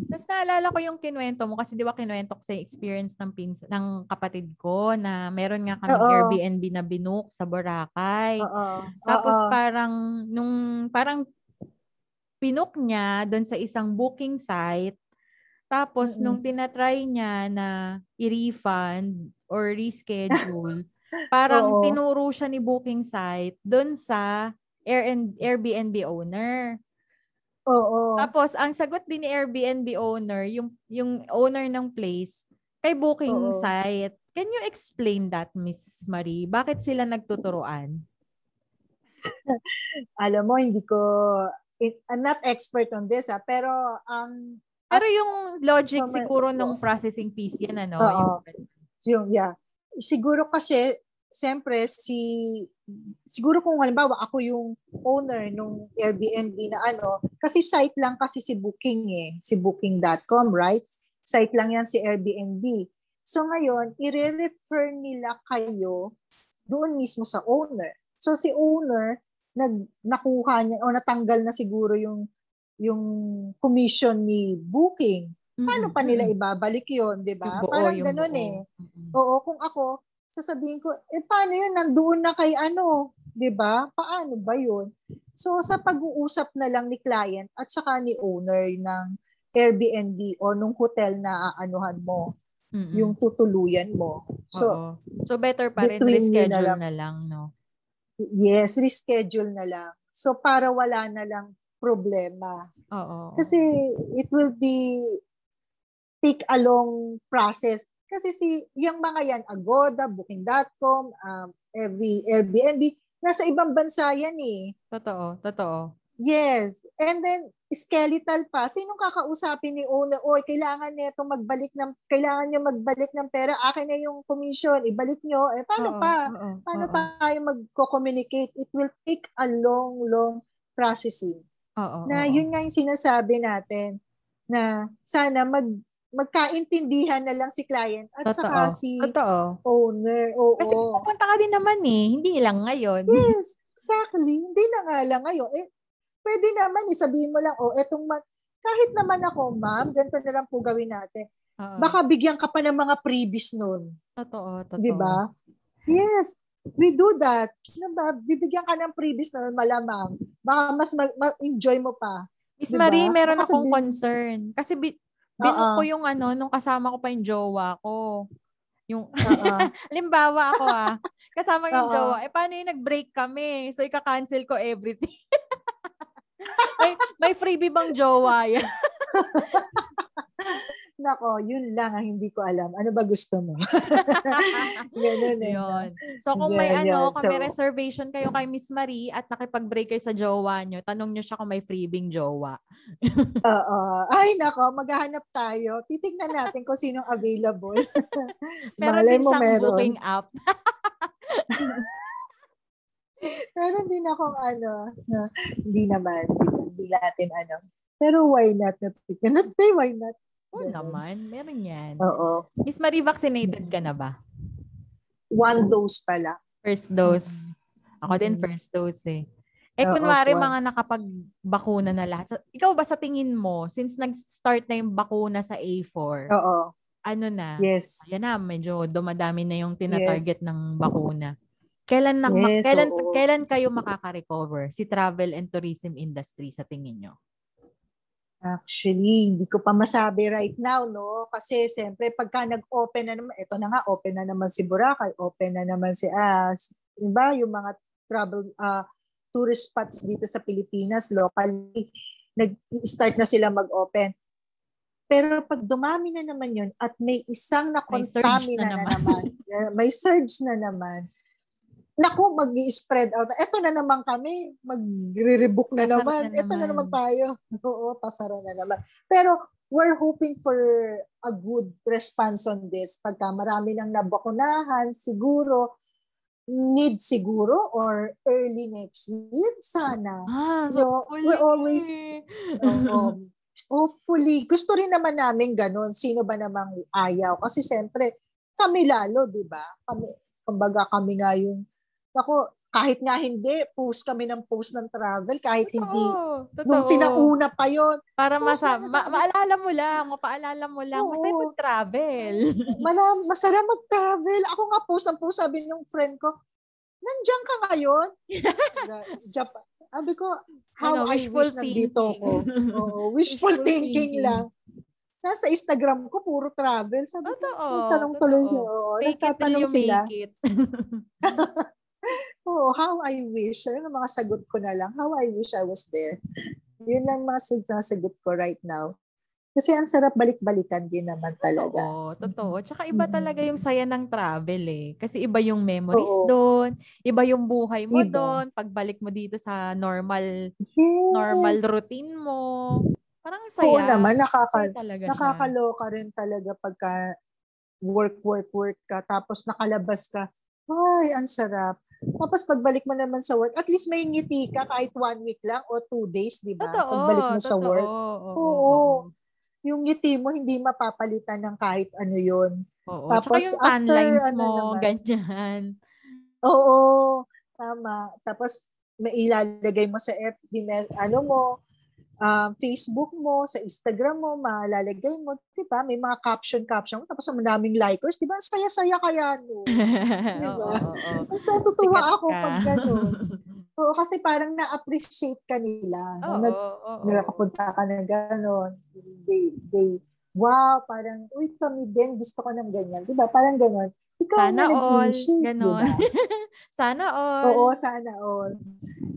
Tapos naalala ko yung kinuwento mo kasi di ba kinuwento ko sa experience ng pins ng kapatid ko na meron nga kami Oo. Airbnb na binook sa Boracay. Oo. Tapos Oo. parang nung parang pinook niya doon sa isang booking site. Tapos Mm-mm. nung tinatry niya na i-refund or reschedule, parang Oo. tinuro siya ni booking site doon sa Air Airbnb owner. Oo. Tapos, ang sagot din ni Airbnb owner, yung, yung owner ng place, kay booking Oo. site. Can you explain that, Miss Marie? Bakit sila nagtuturoan? Alam mo, hindi ko, I'm not expert on this, ah, pero ang, Pero yung logic siguro ng processing fees yan, ano? Oo. Yung, yung, yeah. Siguro kasi, siyempre, si, siguro kung halimbawa, ako yung owner nung Airbnb na ano, kasi site lang kasi si Booking eh, si Booking.com, right? Site lang yan si Airbnb. So ngayon, i-refer nila kayo doon mismo sa owner. So si owner, nag, nakuha niya, o natanggal na siguro yung yung commission ni Booking. Paano pa nila ibabalik yon di ba? Parang yung buo. eh. Oo, kung ako, sasabihin ko, eh paano yun? Nandoon na kay ano, 'di ba? Paano ba yun? So sa pag-uusap na lang ni client at saka ni owner ng Airbnb o nung hotel na aanuhan mo, Mm-mm. yung tutuluyan mo. So, Oo. So, better pa rin you na reschedule lang. na lang, no? yes, reschedule na lang. So para wala na lang problema. Oo. Kasi it will be take a long process. Kasi si yung mga yan, Agoda, Booking.com, um, every Airbnb, nasa ibang bansa yan eh. Totoo, totoo. Yes. And then, skeletal pa. Sinong kakausapin ni owner? Oy, kailangan nito magbalik ng, kailangan nyo magbalik ng pera. Akin na yung commission. Ibalik nyo. Eh, paano Oo, pa? oo, Paano oo. tayo magko-communicate? It will take a long, long processing Oo, na oo. yun nga yung sinasabi natin na sana mag magkaintindihan na lang si client at Totoo. saka si Totoo. owner. Oo. Kasi pupunta ka din naman eh. Hindi lang ngayon. yes, exactly. Hindi na nga lang ngayon. Eh, pwede naman isabihin mo lang, oh, etong ma- kahit naman ako, ma'am, ganito na lang po gawin natin. Oo. Baka bigyan ka pa ng mga freebies nun. totoo, totoo. Di ba? Yes. We do that. Ano ba? Bibigyan ka ng freebies na malamang. Baka mas ma- ma-enjoy mo pa. Miss Diba? Marie, meron Baka akong concern. Kasi bi- binook Oo. ko yung ano, nung kasama ko pa yung jowa ko. Yung, Oo. Halimbawa ako ah, kasama yung Oo. jowa. Eh, paano yung nag-break kami? So, ika-cancel ko everything. may, may freebie bang jowa yan? Nako, yun lang ang hindi ko alam. Ano ba gusto mo? Ganun eh. Yun. So, kung may Yan, ano, kung may So- reservation kayo kay Miss Marie at nakipag-break kayo sa jowa nyo, tanong nyo siya kung may freebing jowa. Oo. Ay, nako, maghahanap tayo. Titignan natin kung sinong available. Malay din mo siyang meron. booking app. Meron din akong ano, na, hindi naman, hindi natin ano. Pero why not? Not say why not? Oo Ganun. naman, meron yan. Oo. Miss Marie, vaccinated ka na ba? One dose pala. First dose. Ako din Mm. first dose eh. Eh, Oo, kunwari one. mga nakapag-bakuna na lahat. So, ikaw ba sa tingin mo, since nag-start na yung bakuna sa A4, Oo. ano na, Yes. ayan na, medyo dumadami na yung tinatarget Yes. ng bakuna. Kailan, na, Yes, kailan, oo. kailan kayo makaka-recover si travel and tourism industry sa tingin nyo? Actually, hindi ko pa masabi right now, no? Kasi siyempre, pagka nag-open na naman, ito na nga, open na naman si Boracay, open na naman si As. Diba? Yung mga travel, ah, tourist spots dito sa Pilipinas, locally, nag-start na sila mag-open. Pero pag dumami na naman yun at may isang na surge na contamina na, naman. may surge na naman, naku, mag-spread out. Ito na naman kami, magre-rebook na naman. na Ito na naman. tayo. Oo, pasara na naman. Pero we're hoping for a good response on this. Pagka marami nang nabakunahan, siguro, need siguro or early next year, sana. Ah, So, we're always- Oo. hopefully, gusto rin naman namin ganun. Sino ba namang ayaw? Kasi siyempre, kami lalo, di ba? Kami, kumbaga kami nga yung, ako, kahit nga hindi, post kami ng post ng travel, kahit hindi, Totoo. Totoo. nung sinauna pa yon Para masa, ma- maalala mo lang, mapaalala mo lang, Oo. masaya mag-travel. Mana, masarap mag-travel. Ako nga post ng post, sabi ng friend ko, nandiyan ka ngayon? Japan. Sabi ko, how Ano, I wish nandito ko. Oo, wishful, Wishful thinking, thinking. lang. Nasa Instagram ko, puro travel. Sabi ko, Totoo. tanong tuloy totoo. siya. Oo, nagtatanong sila. Oo, how I wish. Ano mga sagot ko na lang? How I wish I was there. Yun lang mga sag- mga sagot ko right now. Kasi ang sarap balik-balikan din naman talaga. Oo, totoo. Tsaka iba Mm. talaga yung saya ng travel eh. Kasi iba yung memories Oo. doon, iba yung buhay mo doon, pagbalik mo dito sa normal Yes. normal routine mo. Parang ang saya. Oo naman, nakaka, talaga siya. nakakaloka rin talaga pagka work, work, work ka, tapos nakalabas ka, ay, ang sarap. Tapos pagbalik mo naman sa work, at least may ngiti ka kahit one week lang o two days, di ba? Totoo. Pagbalik mo sa totoo. work. Oo. Oo. Yung ngiti mo, hindi mapapalitan ng kahit ano yun. Oo. Tapos Tsaka yung tan after, lines ano mo, naman, ganyan. Oo, tama. Tapos may ilalagay mo sa FB, ano mo, um, Facebook mo, sa Instagram mo, malalagay mo, di ba? May mga caption-caption, tapos ang daming likers, di ba? Ang saya-saya kaya no. Oo, ba? Mas natutuwa ako pag gano'n. Oo, kasi parang na-appreciate ka nila. Oo, Nag, oo, oo. nakapunta ka na gano'n. They, they, wow, parang, uy, kami din, gusto ko ng ganyan. Di ba? Parang gano'n. Ikaw Sana na all. Ganon. ba? Sana all. Oo, sana all.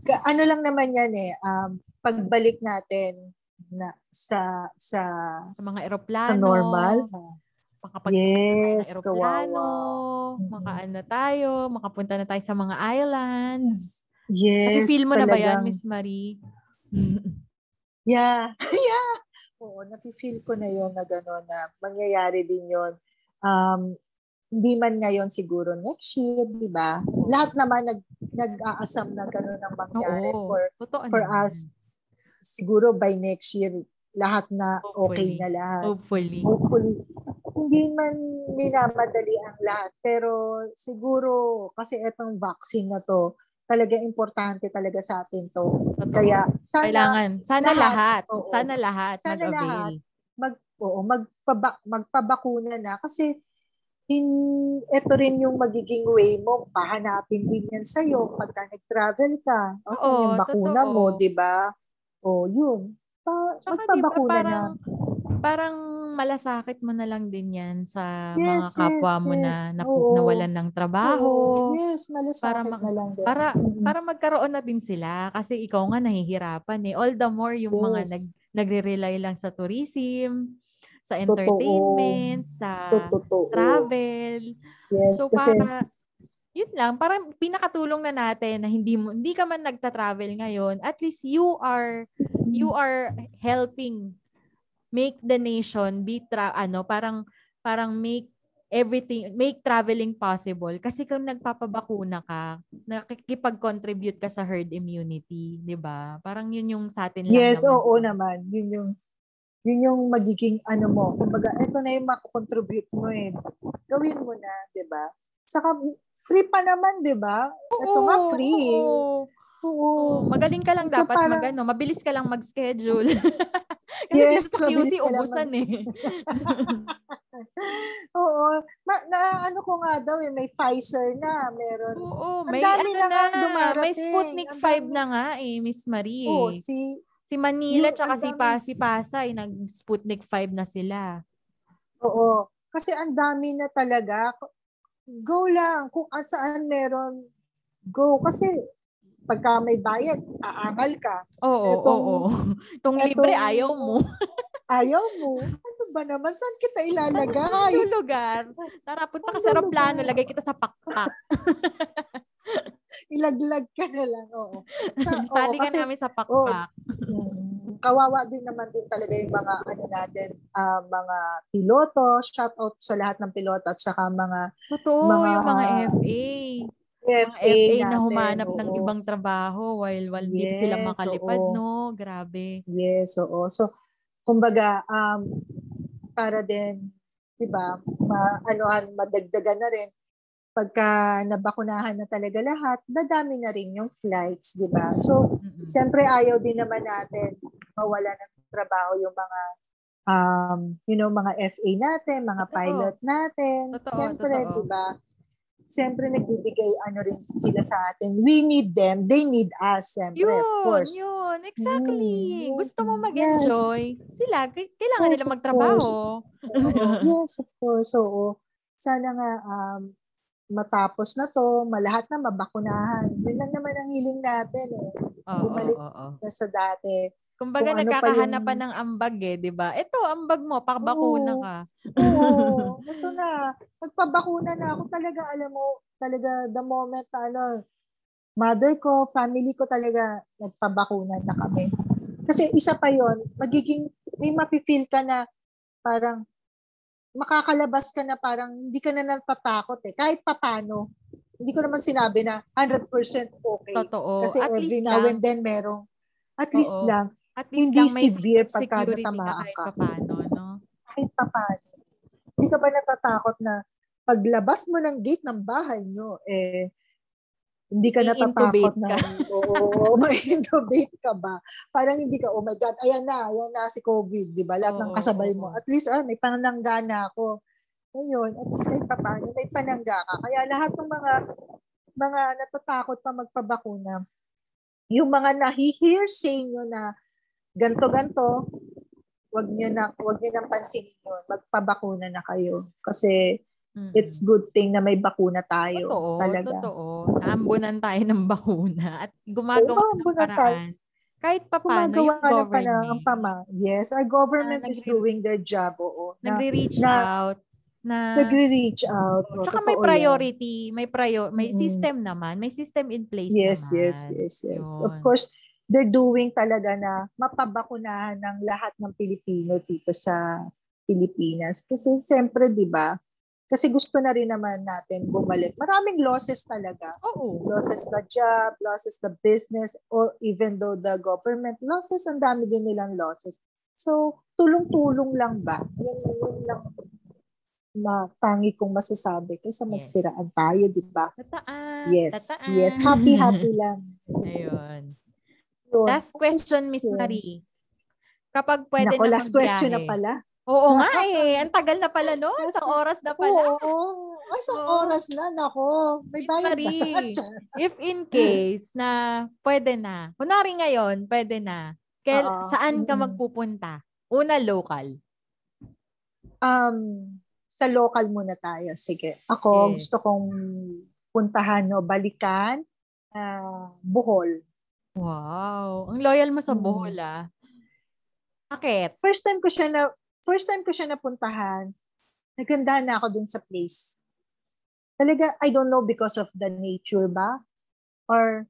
Ka- ano lang naman yan eh, um, pagbalik natin na sa sa Sa mga eroplano. sa normal. Makapag Yes, ng eroplano. kawawa. Mhm. Makaano tayo. Makapunta na tayo sa mga islands. Yes, Nafe-feel mo na ba yan, talagang- Miss Marie? Yeah. yeah. Oo, nafe-feel ko na yon na gano'n na mangyayari din yon. Um, hindi man ngayon siguro next year, di ba? Lahat naman nag, nag-aasam na gano'n ang mangyari Oo. for Totoo for naman. us. Siguro by next year, lahat na Hopefully. okay na lahat. Hopefully. hopefully, hindi man minamadali ang lahat. Pero siguro, kasi etong vaccine na to, talaga importante talaga sa atin to. Totoo. Kaya sana Kailangan. Sana lahat. lahat, oo. Sana lahat Sana mag-avail. mag oo, magpaba, magpabakuna na kasi in ito rin yung magiging way mo pahanapin din yan sa iyo pagka nag-travel ka. O Oo, yung bakuna totoo. mo, 'di ba? O yun. Pa, magpabakuna na. parang, parang malasakit mo na lang din yan sa mga Yes, kapwa yes, mo na yes. naku, Oo. nawalan ng trabaho. Oo, yes, malasakit Para ma- na lang din. Para Mm. para magkaroon na din sila kasi ikaw nga nahihirapan eh. All the more yung mga Yes. nag nagre-rely lang sa tourism, sa Totoo. entertainment, sa Totoo. travel. Yes, So kasi para yun lang, parang pinakatulong na natin na hindi mo hindi ka man nagta-travel ngayon, at least you are you are helping make the nation be tra- ano, parang parang make everything make traveling possible kasi kung nagpapabakuna ka nakikipag-contribute ka sa herd immunity 'di ba parang yun yung sa atin lang Yes, naman oo naman. Yun yung yun yung magiging ano mo. Kumbaga, ito na yung makakontribute mo eh. Gawin mo na, 'di ba? Saka free pa naman, 'di ba? Ito nga free. oo. Oo. Magaling ka lang So, dapat parang- mag ano, mabilis ka lang mag-schedule. Kasi Yes, sa QC ubusan eh. Oo. Ma- na, ano ko nga daw eh, may Pfizer na, meron. Oo, may ano na na, dumarating. may Sputnik Ang 5 dami. na nga eh, Miss Marie. Oo, eh. si Si Manila yung- tsaka si, pa, si Pasay, nag-Sputnik 5 na sila. Oo. Kasi ang dami na talaga. Go lang. Kung saan meron, go. Kasi pagka may bayad, aangal ka. Oo, Etong- oo. Itong libre, etong- ayaw mo. Ayaw mo. Ano ba naman? Saan kita ilalagay? Yung lugar. Tara, punta ka Saan sa aeroplano, lugar? lagay kita sa pakpak. Ilaglag ka na lang. Oo. Sa- oo, Tali ka kasi- namin sa pakpak. Mm, kawawa din naman din talaga yung mga ano natin, ah, mga piloto, shout out sa lahat ng piloto at saka mga Totoo, mga yung mga FA. Mga FA, FA na natin, humanap ng oo. ibang trabaho while, while hindi sila Yes, makalipad, oo. no? Grabe. Yes, oo. So, kumbaga, um, para din, di ba, ma, anuhan, madagdagan na rin, pagka nabakunahan na talaga lahat, dadami na rin yung flights, di ba? So, Mm-mm. siyempre ayaw din naman natin mawala ng trabaho yung mga um, you know, mga FA natin, mga Totoo. pilot natin. Totoo, Siyempre, di ba? Siyempre, nagbibigay ano rin sila sa atin. We need them. They need us, siyempre, Yun, of course. yun. Exactly. Mm, Gusto mo mag-enjoy. Sila, k- kailangan Yes, nila of magtrabaho. Yes, of course. Oo. Sana nga um, matapos na to, malahat na mabakunahan. Yun lang naman ang hiling natin eh. Oo, Bumalik. oo, oo. Na sa dati. Kumbaga, Kung ano pa nagkakahanapan yung- ng ambag eh, di ba? Ito, ambag mo, pakbakuna ka. Oo, ito na. Nagpabakuna na ako talaga, alam mo, talaga the moment ano, mother ko, family ko talaga, nagpabakuna na kami. Kasi isa pa yon magiging, may mapifeel ka na parang, makakalabas ka na parang hindi ka na natatakot eh. Kahit papano. Hindi ko naman sinabi na 100% okay. Totoo. Kasi At every least now and then merong, at least Oo. lang, at least hindi lang may severe pagka ka natamaan kahit ka. papano, no? kahit pa paano. Hindi ka ba natatakot na paglabas mo ng gate ng bahay nyo, eh, hindi ka natatakot na, oo, ma-intubate ka ba? Parang hindi ka, oh my God, ayan na, ayan na si COVID, di ba? Lahat ng Oo, kasabay mo. At least, ah, may panangga na ako. Ngayon, at least kahit pa paano, may panangga ka. Kaya lahat ng mga, mga natatakot pa magpabakuna, yung mga nahi-hearsay nyo na ganto-ganto, wag niyo na wag niyo nang pansinin yun. Magpabakuna na kayo kasi Mm-mm. it's good thing na may bakuna tayo Totoo, talaga. totoo. Naambunan tayo ng bakuna at gumagawa Oo, ng ambunan tayo. paraan. Kahit pa paano, yung government, ang pama. Yes, our government Na is nagre- doing their job. Oo. Na, nagre-reach na- out, na, nagre-reach out. Oo, tsaka may totoo yan. priority, may prior, may Mm. system naman, may system in place Yes, naman. yes, yes, yes. Of Yun. course, they're doing talaga na mapabakunahan ng lahat ng Pilipino dito sa Pilipinas. Kasi siyempre, di ba, kasi gusto na rin naman natin bumalik. Maraming losses talaga. Oo. losses the job, losses the business, or even though the government losses, ang dami din nilang losses. So, tulong-tulong lang ba? Yun, yun lang matangi kong masasabi kaysa magsiraan tayo, di ba? Tataan. Yes, tataan. yes. Happy, happy lang. Ayun. Yun. Last question, Miss. Marie. Kapag pwede Nako, na last question na pala. Oo nga eh. Ang tagal na pala no? Isang oras na pala. Oo. Ay, isang Oo. oras na. Nako. May Miss bayad Marie. If in case na pwede na, kunwari ngayon, pwede na, Kel, Oo. saan ka Mm. magpupunta? Una, local. um, sa local muna tayo. Sige. Ako, Yes. gusto kong puntahan o balikan ah, Bohol. Wow. Ang loyal mo sa Mm. Bohol ah. Bakit? First time ko siya na first time ko siya napuntahan. Nagandahan na ako dun sa place. Talaga, I don't know because of the nature ba? Or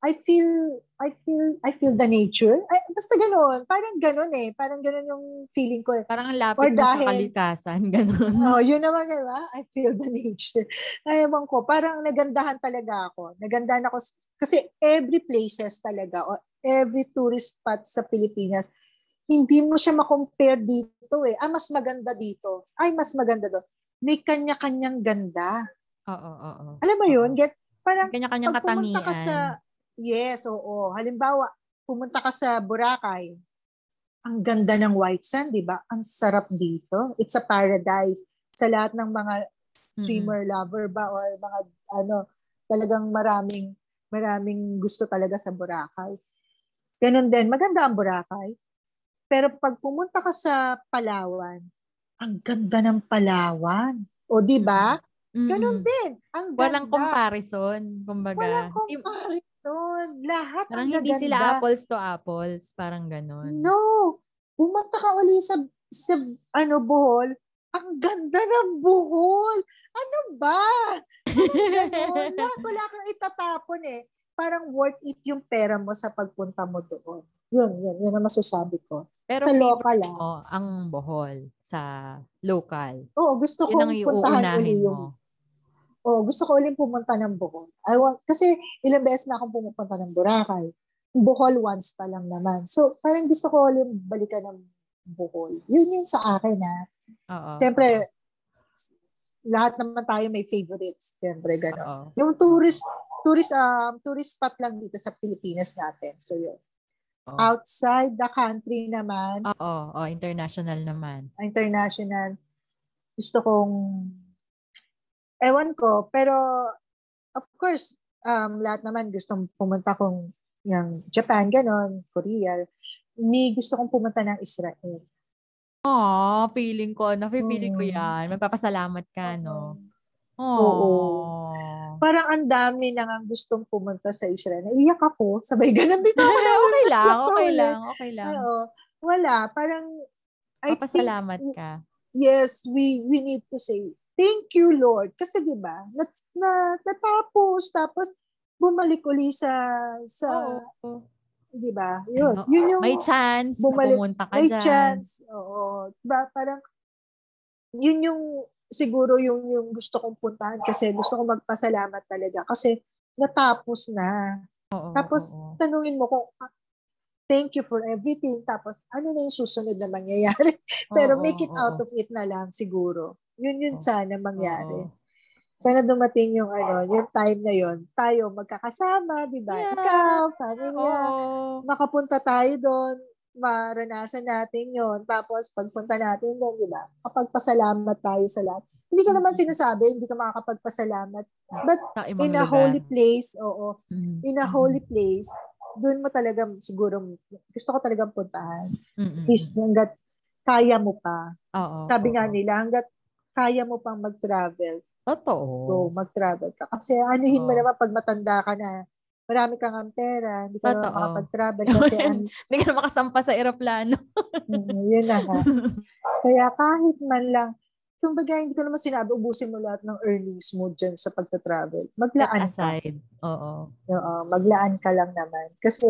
I feel I feel I feel the nature. Ay, basta ganoon. Parang ganoon eh. Parang ganoon yung feeling ko eh. Parang ang lapit Or mo sa dahil- kalikasan. Ganun. Oh, yun naman, di ba? I feel the nature. Ay, ewan ko, parang nagandahan talaga ako. Nagandahan ako, kasi every places talaga, o every tourist spot sa Pilipinas, hindi mo siya makompare dito eh. Ah, mas maganda dito. Ay, mas maganda doon. May kanya-kanyang ganda. Oo, oo, oo. Alam mo yun? Get, parang Kanya-kanyang pag pumunta katangian. ka sa, yes, oo. Halimbawa, pumunta ka sa Boracay, ang ganda ng white sand, di ba? Ang sarap dito. It's a paradise. Sa lahat ng mga swimmer lover ba o mga ano, talagang maraming maraming gusto talaga sa Boracay. Ganon din, maganda ang Boracay. Pero pag pumunta ka sa Palawan, ang ganda ng Palawan. O di ba? Mm-mm. Ganon din. Ang ganda. Walang comparison, kumbaga. Walang Di- comparison. Lahat Parang ang hindi sila apples to apples. Parang ganun. No. Pumunta ka uli sa, sa ano, Bohol. Ang ganda ng Bohol. Ano ba? Ganon. Lahat wala kang itatapon eh. Parang worth it yung pera mo sa pagpunta mo doon. Yun, yun. Yun ang masasabi ko. Pero sa local ah. mo ang Bohol sa local. Oo, gusto Yun kong puntahan uli yung mo. Oh, gusto ko ulit pumunta ng Bohol. I want, kasi ilang beses na akong pumupunta ng Boracay. Bohol once pa lang naman. So, parang gusto ko ulit balikan ng Bohol. Yun yun sa akin na. Oo. Siyempre, lahat naman tayo may favorites. Siyempre, gano'n. Yung tourist, tourist, um, tourist spot lang dito sa Pilipinas natin. So, yun. Oo. Outside the country naman, Oo, oo, international naman. international, gusto kong, ewan ko, pero, of course, um, lahat naman gustong pumunta kong yung Japan, ganon, Korea. Ni gusto kong pumunta ng Israel. Oh, feeling ko, nafe-feeling ko Mm. yan. Magpapasalamat ka, no? Oo. Oo. Parang ang dami na nga gustong pumunta sa Israel. Naiyak ako. Sabay ganon din ako. okay lang, okay lang, okay lang. Oo. Wala. Parang, I think, Papasalamat ka. yes, we we need to say, thank you, Lord. Kasi di ba na, na, natapos, tapos bumalik uli sa, sa Oo. di ba Yun, Ano, yun yung, May chance na bumalik- pumunta ka may dyan. chance. Oo. Diba, parang, yun yung, siguro yung, yung gusto kong puntahan kasi gusto kong magpasalamat talaga kasi natapos na. Oo, Tapos, oo. tanungin mo kung, ah, thank you for everything. Tapos, ano na yung susunod na mangyayari? Pero Oo, make it oo, out of it na lang siguro. Yun yun Oo. sana mangyari. Sana dumating yung ano, yung time na yon tayo magkakasama, di ba? Yeah. Ikaw, pamilya, makapunta tayo doon, maranasan natin yon Tapos pagpunta natin doon, di ba? Kapagpasalamat tayo sa lahat. Hindi ko naman sinasabi, hindi ka makakapagpasalamat. But in a lugar. holy place, oo, Mm. in a holy place, doon mo talaga siguro, gusto ko talagang puntahan. At least hanggat kaya mo pa. Oo, Sabi nga oo. nila, hanggat kaya mo pang mag-travel, Totoo. so mag-travel ka. Kasi anuhin mo Oo. naman pag matanda ka na, marami kang ang pera, hindi ka naman Totoo. makapag-travel kasi an, Hindi ka makasampa sa eroplano. mm, yun na nga. Kaya kahit man lang, kumbaga hindi ko naman sinabi, ubusin mo lahat ng earnings mo dyan sa pagta-travel. Maglaan ka. aside. Oo. Oo, maglaan ka lang naman. Kasi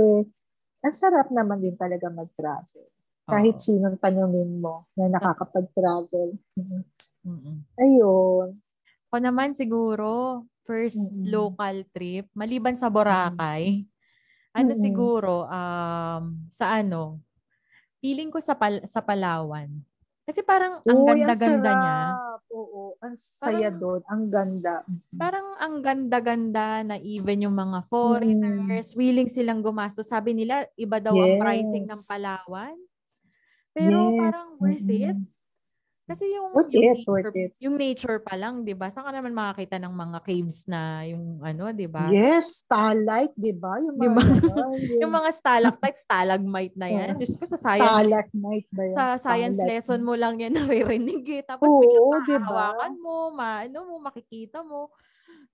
ang sarap naman din talaga mag-travel. Kahit Oo. sinong tanungin mo na nakakapag-travel. Mm-mm. Ayun. Ako naman siguro, first Mm-mm. local trip, maliban sa Boracay, ano Mm-mm. siguro, um, sa ano, feeling ko sa, Pal- sa Palawan. Kasi parang ang Uy, ganda-ganda niya. Oo, ang saya Parang- doon. Ang ganda. Parang ang ganda-ganda na even yung mga foreigners, willing silang gumastos. Sabi nila, iba daw ang pricing ng Yes. Palawan. Pero Yes. parang worth it. Kasi yung, Worth yung, it, nature, it. yung nature pa lang, di ba? Saan ka naman makakita ng mga caves na yung ano, di ba? Yes, starlight, di ba? Yung mga, ba? ano, Yung mga stalactite, stalagmite na yan. Diyos ko, sa science, stalagmite ba yan? sa science Starlight. lesson mo lang yan naririnig eh. Tapos Oo, biglang di ba? mahahawakan mo, maano mo, makikita mo.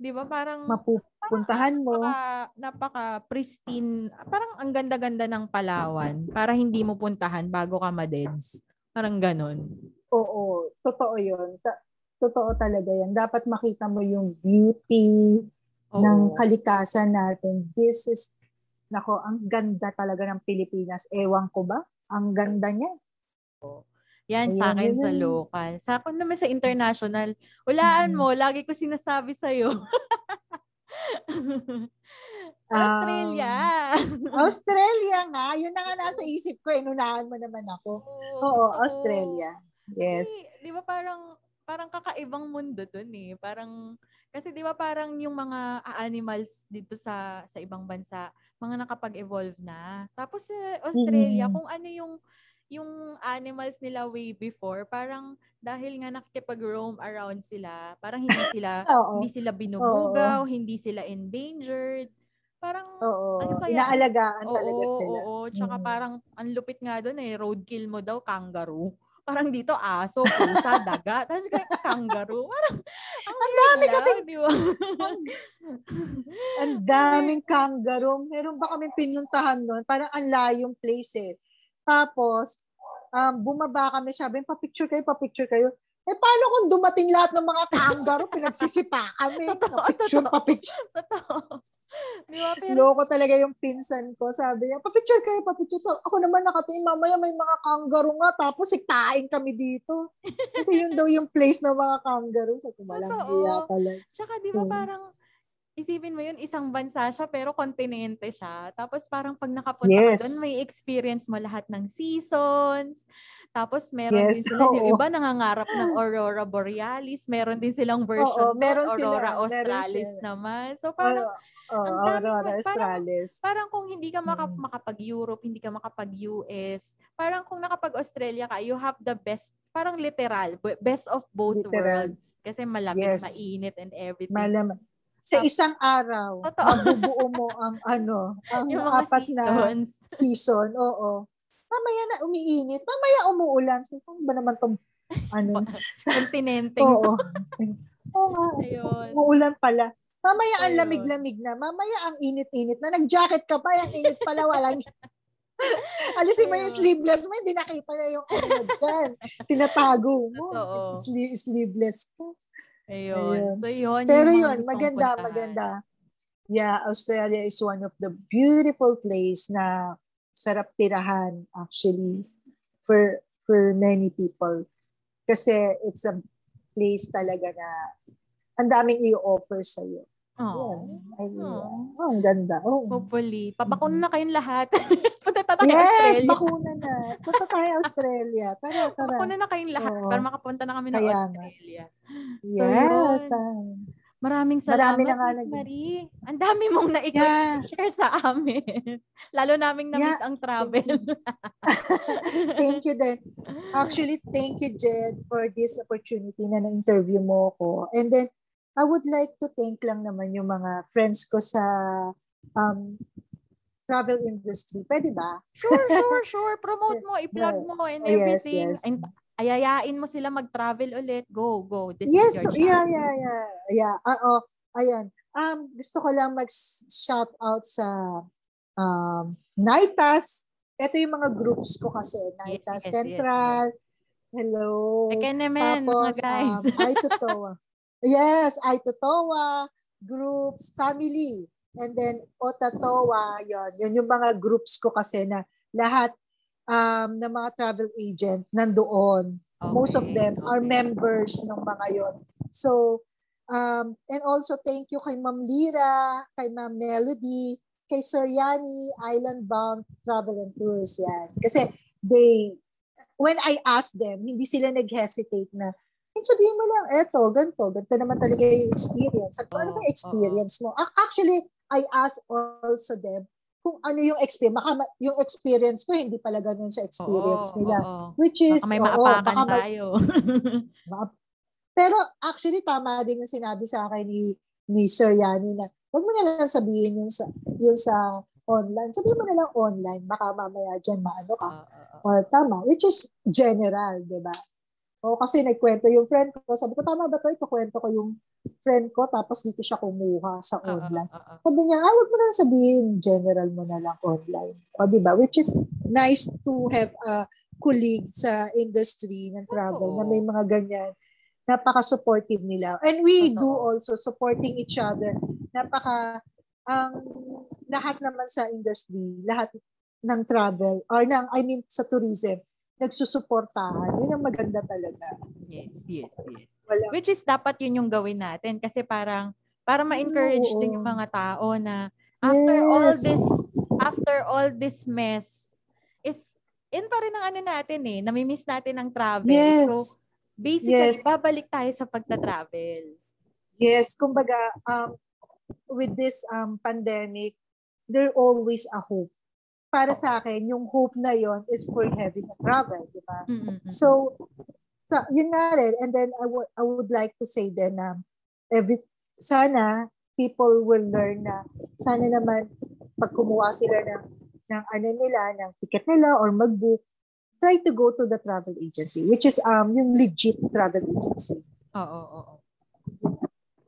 Di ba? Parang Mapupuntahan mo. napaka, napaka pristine. Parang ang ganda-ganda ng Palawan para hindi mo puntahan bago ka madeds. Parang ganon. Oo, totoo yun. Ta- totoo talaga yan. Dapat makita mo yung beauty Oo. ng kalikasan natin. This is, nako, ang ganda talaga ng Pilipinas. Ewan ko ba? Ang ganda niya. Yan sa Ayan, akin yun sa local. Sa akin naman sa international, ulaan Mm. mo, lagi ko sinasabi sa'yo. sa Um, Australia. Australia nga. Yun na nga nasa isip ko. Inunahan mo naman ako. Oo, Australia. Yes. Kasi, di ba parang, parang kakaibang mundo dun eh. Parang, kasi di ba parang yung mga animals dito sa sa ibang bansa, mga nakapag-evolve na. Tapos sa Australia, Mm. kung ano yung yung animals nila way before, parang dahil nga nakikipag-roam around sila, parang hindi sila Oo. hindi sila binubugaw, hindi sila endangered. Parang Oo. Ang saya. Inaalagaan talaga oo, sila. Oo, tsaka Mm. parang ang lupit nga doon eh, roadkill mo daw kangaroo. Parang dito aso, pusa, daga. Tapos kaya kangaroo. Parang ang, dami weird kasi- di ba? Ang daming kangaroo. Meron ba kami pinuntahan noon? Parang ang layong place eh. Tapos, um, bumaba kami, sabi, pa-picture kayo, pa-picture kayo. Eh, paano kung dumating lahat ng mga kangaroo? Pinagsisipa kami. Totoo, Pa-picture, totoo. pa-picture. Totoo. Di ba? Pero, Loko talaga yung pinsan ko. Sabi niya, pa-picture kayo, pa-picture. So, ako naman nakatingin, mamaya may mga kangaroo nga, tapos siktahin kami dito. Kasi yun daw yung place ng mga kangaroo. Sa kumalang iya pala. tsaka di ba Mm. parang, isipin mo yun, isang bansa siya, pero kontinente siya. Tapos parang pag nakapunta Yes. ka doon, may experience mo lahat ng seasons. Tapos meron Yes, din sila, yung oo. iba nangangarap ng Aurora Borealis, meron din silang version Oo, meron sila, Aurora meron Australis sila. naman. So parang, Oh, ang oh, dami Aurora mo- parang- Australis. parang kung hindi ka maka, Mm. makapag-Europe, hindi ka makapag-US, parang kung nakapag-Australia ka, you have the best, parang literal, best of both Literal. worlds. Kasi malamig, Yes. mainit, and everything. Malaman. Sa isang araw, Totoo. mabubuo mo ang ano, ang yung mga apat na seasons. season. Oo. Mamaya na umiinit, mamaya umuulan. So, ano ba naman tong ano? Kontinenteng. Oo. Oo nga. Ayun. Umuulan pala. Mamaya ang Ayun. lamig-lamig na. Mamaya ang init-init na. Nag-jacket ka pa, yung init pala, walang... Alisin mo yung sleeveless mo, hindi nakita na yung ano dyan. Tinatago mo. Sli- sleeveless ka. Ayun. Ayun. So, yun. Pero yun, maganda, puntahan. maganda. Yeah, Australia is one of the beautiful place na sarap tirahan actually for for many people. Kasi it's a place talaga na ang daming i-offer sa iyo. Oo. Ay, Oh. oh, ang ganda. Oh. Hopefully. Papakuna na kayong lahat. Punta tayo Yes, Australia. bakuna na. Punta tayo Australia. Tara, tara. Papakuna na kayong lahat Oo. para makapunta na kami ng Kaya. Australia. So, Yes. yun. Maraming salamat, Marami na nga Miss Marie. Ang dami mong na-share sa amin. Lalo naming na-miss ang travel. thank you then. Actually, thank you, Jed, for this opportunity na na-interview mo ko. And then, I would like to thank lang naman yung mga friends ko sa um, travel industry. Pwede ba? sure, sure, sure. Promote mo, i-plug Yeah. mo and Oh, yes, everything. yes. And ayayain mo sila mag-travel ulit. Go, go. This Yes, is your yeah, yeah, yeah. Yeah, ah, oh, ayan. Um, gusto ko lang mag-shout out sa um, Naitas. Ito yung mga groups ko kasi. Naitas yes, yes, Central. Hello. Again naman, mga guys. um, I Totowa. Yes, I Totowa, groups, family. And then Otatowa, yon Yun yung mga groups ko kasi na lahat um, ng mga travel agent nandoon. Most of Okay, them are okay. members ng mga yon. So, um, and also thank you kay Ma'am Lira, kay Ma'am Melody, kay Sir Yani, Island Bound Travel and Tours yan. Kasi they when I asked them, hindi sila nag-hesitate na, "Eh, sabihin mo lang, eto, ganito, ganito naman talaga yung experience. Sabi ko, ano ba experience mo? Ac- Actually, I asked also them kung ano yung experience. Baka yung experience ko, hindi pala ganun sa experience Oo, nila. oo. Which is, Baka may oo, maapakan baka may- tayo. Ma- Pero actually tama din yung sinabi sa akin ni ni Sir Yani na wag mo na lang sabihin yung sa yung sa online. Sabihin mo na lang online baka mamaya diyan maano ka. Oo, oo, oo. Or tama, which is general, 'di ba? O kasi nagkwento yung friend ko, sabi ko tama ba 'to? Ikukwento ko yung friend ko tapos dito siya kumuha sa online. oo, oo. Sabi niya, ah, wag mo na sabihin, general mo na lang online. O, di ba? Which is nice to have a colleague sa industry ng travel Oo. na may mga ganyan. Napaka-supportive nila. And we do Totoo. also supporting each other. Napaka, ang lahat naman sa industry, lahat ng travel, or ng, I mean, sa tourism, nagsusuportahan. Yun ang maganda talaga. Yes, yes, yes. Wala. Which is dapat yun yung gawin natin kasi parang para ma-encourage Oo. din yung mga tao na after all Yes. this after all this mess is in pa rin ang ano natin eh, namimiss natin ang travel. Yes. So basically, Yes. babalik tayo sa pagta-travel. Yes, kumbaga um with this um pandemic, there always a hope. Para sa akin, yung hope na yon is for having a travel, di ba? Mm-mm-mm. So, so yun nga rin. And then I would I would like to say then na every sana people will learn na sana naman pag kumuha sila ng ng ano nila, ng ticket nila or mag-book, try to go to the travel agency, which is um yung legit travel agency Oo, oo, oo.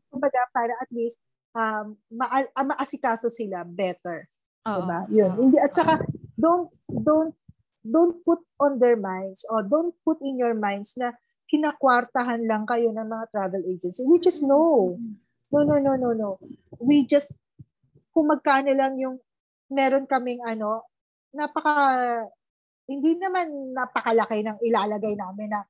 kumbaga para at least um ma- ah, maasikaso sila better, Oo, diba? Yun. Hindi at saka don't don't don't put on their minds or don't put in your minds na kinakwartahan lang kayo ng mga travel agency which is no. No, no, no, no, no. We just kung magkano lang yung meron kaming ano, napaka hindi naman napakalaki ng ilalagay namin na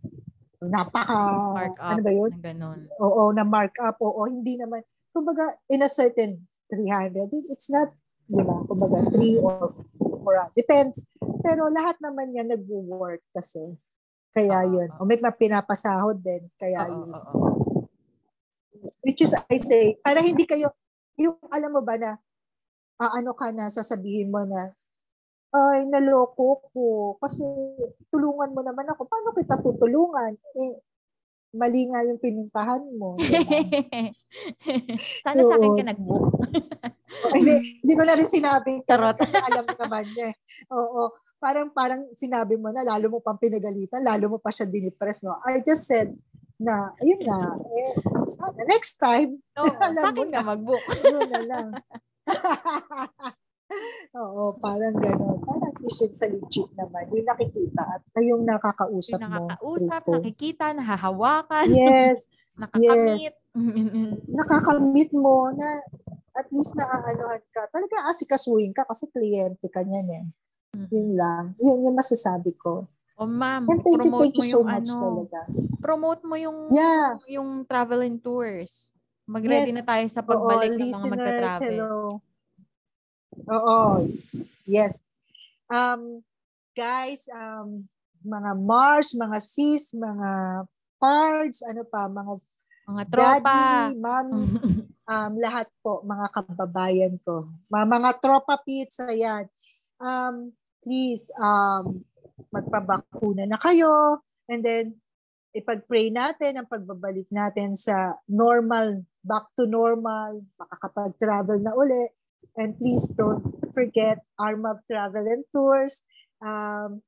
napaka Mark up. ano ba yun? na ganun. Oo, na markup. Oo, hindi naman. Kumbaga, in a certain 300, it's not, di ba? Kumbaga, 3 or 4. Depends. Pero lahat naman yan nag-work kasi. Kaya Oo, yun. oo. O may pinapasahod din. Kaya yun. Which is, I say, para hindi kayo, yung alam mo ba na, ah, ano ka na, sasabihin mo na, ay, naloko ko. Kasi tulungan mo naman ako. Paano kita tutulungan? Eh, mali nga yung pinuntahan mo. di ba? Sana sa akin ka nag-book. Oh, hindi, hindi ko na rin sinabi Charot. kasi alam mo naman niya. eh. Oo, parang parang sinabi mo na lalo mo pang pinagalitan, lalo mo pa siya dinipress, no? I just said na, ayun na, eh, sana, next time, Oo, Alam sa mo akin ka na. mag-book. yun na lang. Oo, parang gano'n. Parang issue sa legit naman. Yung nakikita at yung nakakausap Yung mo. nakakausap, through phone. nakikita, nahahawakan, Yes, nakakamit. nakakamit mo na at least naaanuhan ka. Talaga asikasuhin ka kasi kliyente ka niyan eh. Yun lang. Yun yung masasabi ko. o ma'am, And thank you, promote thank mo you so yung much ano, talaga. promote mo yung Yeah. yung travel and tours. Mag-ready Yes. na tayo sa Oo, pagbalik ng mga magta-travel. hello. Oo. Yes. Um, guys, um, mga Mars, mga sis, mga pards, ano pa, mga Mga tropa. daddy, mommies, um, lahat po, mga kababayan ko. Mga, mga tropa pizza, yan. Um, please, um, magpabakuna na kayo. And then, ipag-pray natin ang pagbabalik natin sa normal, back to normal, makakapag-travel na uli. And please don't forget Armab Travel and Tours. Um,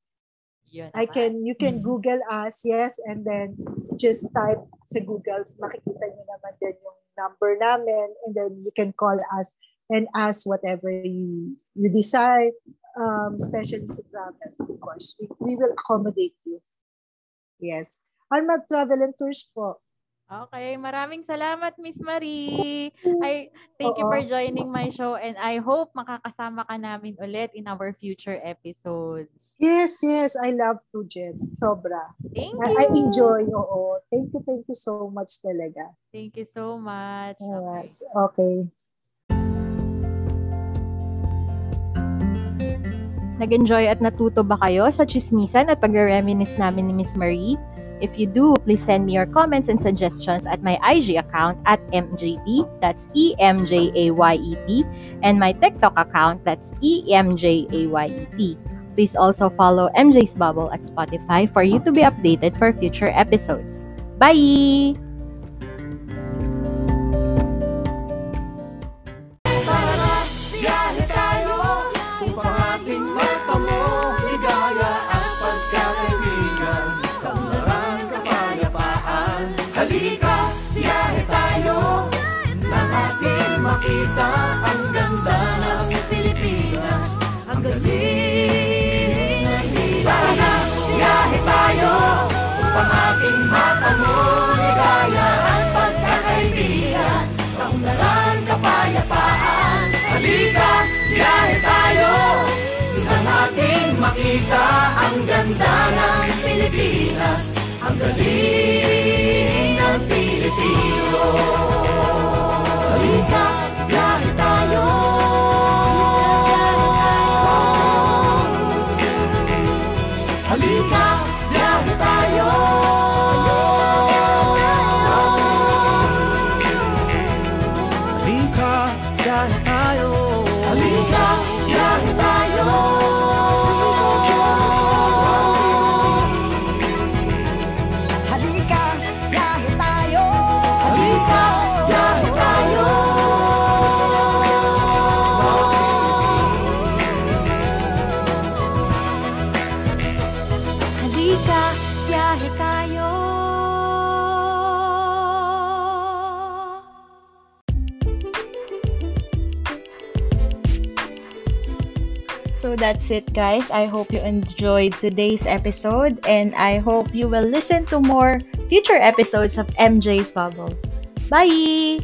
Yun I naman. can you can Mhm. Google us, yes, and then just type sa Google, makikita niyo naman din yung number namin, and then you can call us and ask whatever you you desire, um, especially sa travel, of course. We, we will accommodate you. Yes. Armad Travel and Tours po. Okay, maraming salamat Miss Marie. I thank you for joining my show and I hope makakasama ka namin ulit in our future episodes. Yes, yes. I love to, Jen. Sobra. Thank I, you. I enjoy. Oo. Thank you, thank you so much talaga. Thank you so much. Okay. Alright. Okay. Nag-enjoy at natuto ba kayo sa chismisan at pagre-reminisce namin ni Miss Marie? If you do, please send me your comments and suggestions at my IG account at MJT, that's E-M-J-A-Y-E-T, and my TikTok account, that's E E-M-J-A-Y-E-T. Please also follow MJ's Bubble at Spotify for you to be updated for future episodes. Bye! Makita Ang ganda ng Pilipinas Ang galing ng Pilipino that's it, guys. I hope you enjoyed today's episode, and I hope you will listen to more future episodes of MJ's Bubble. Bye!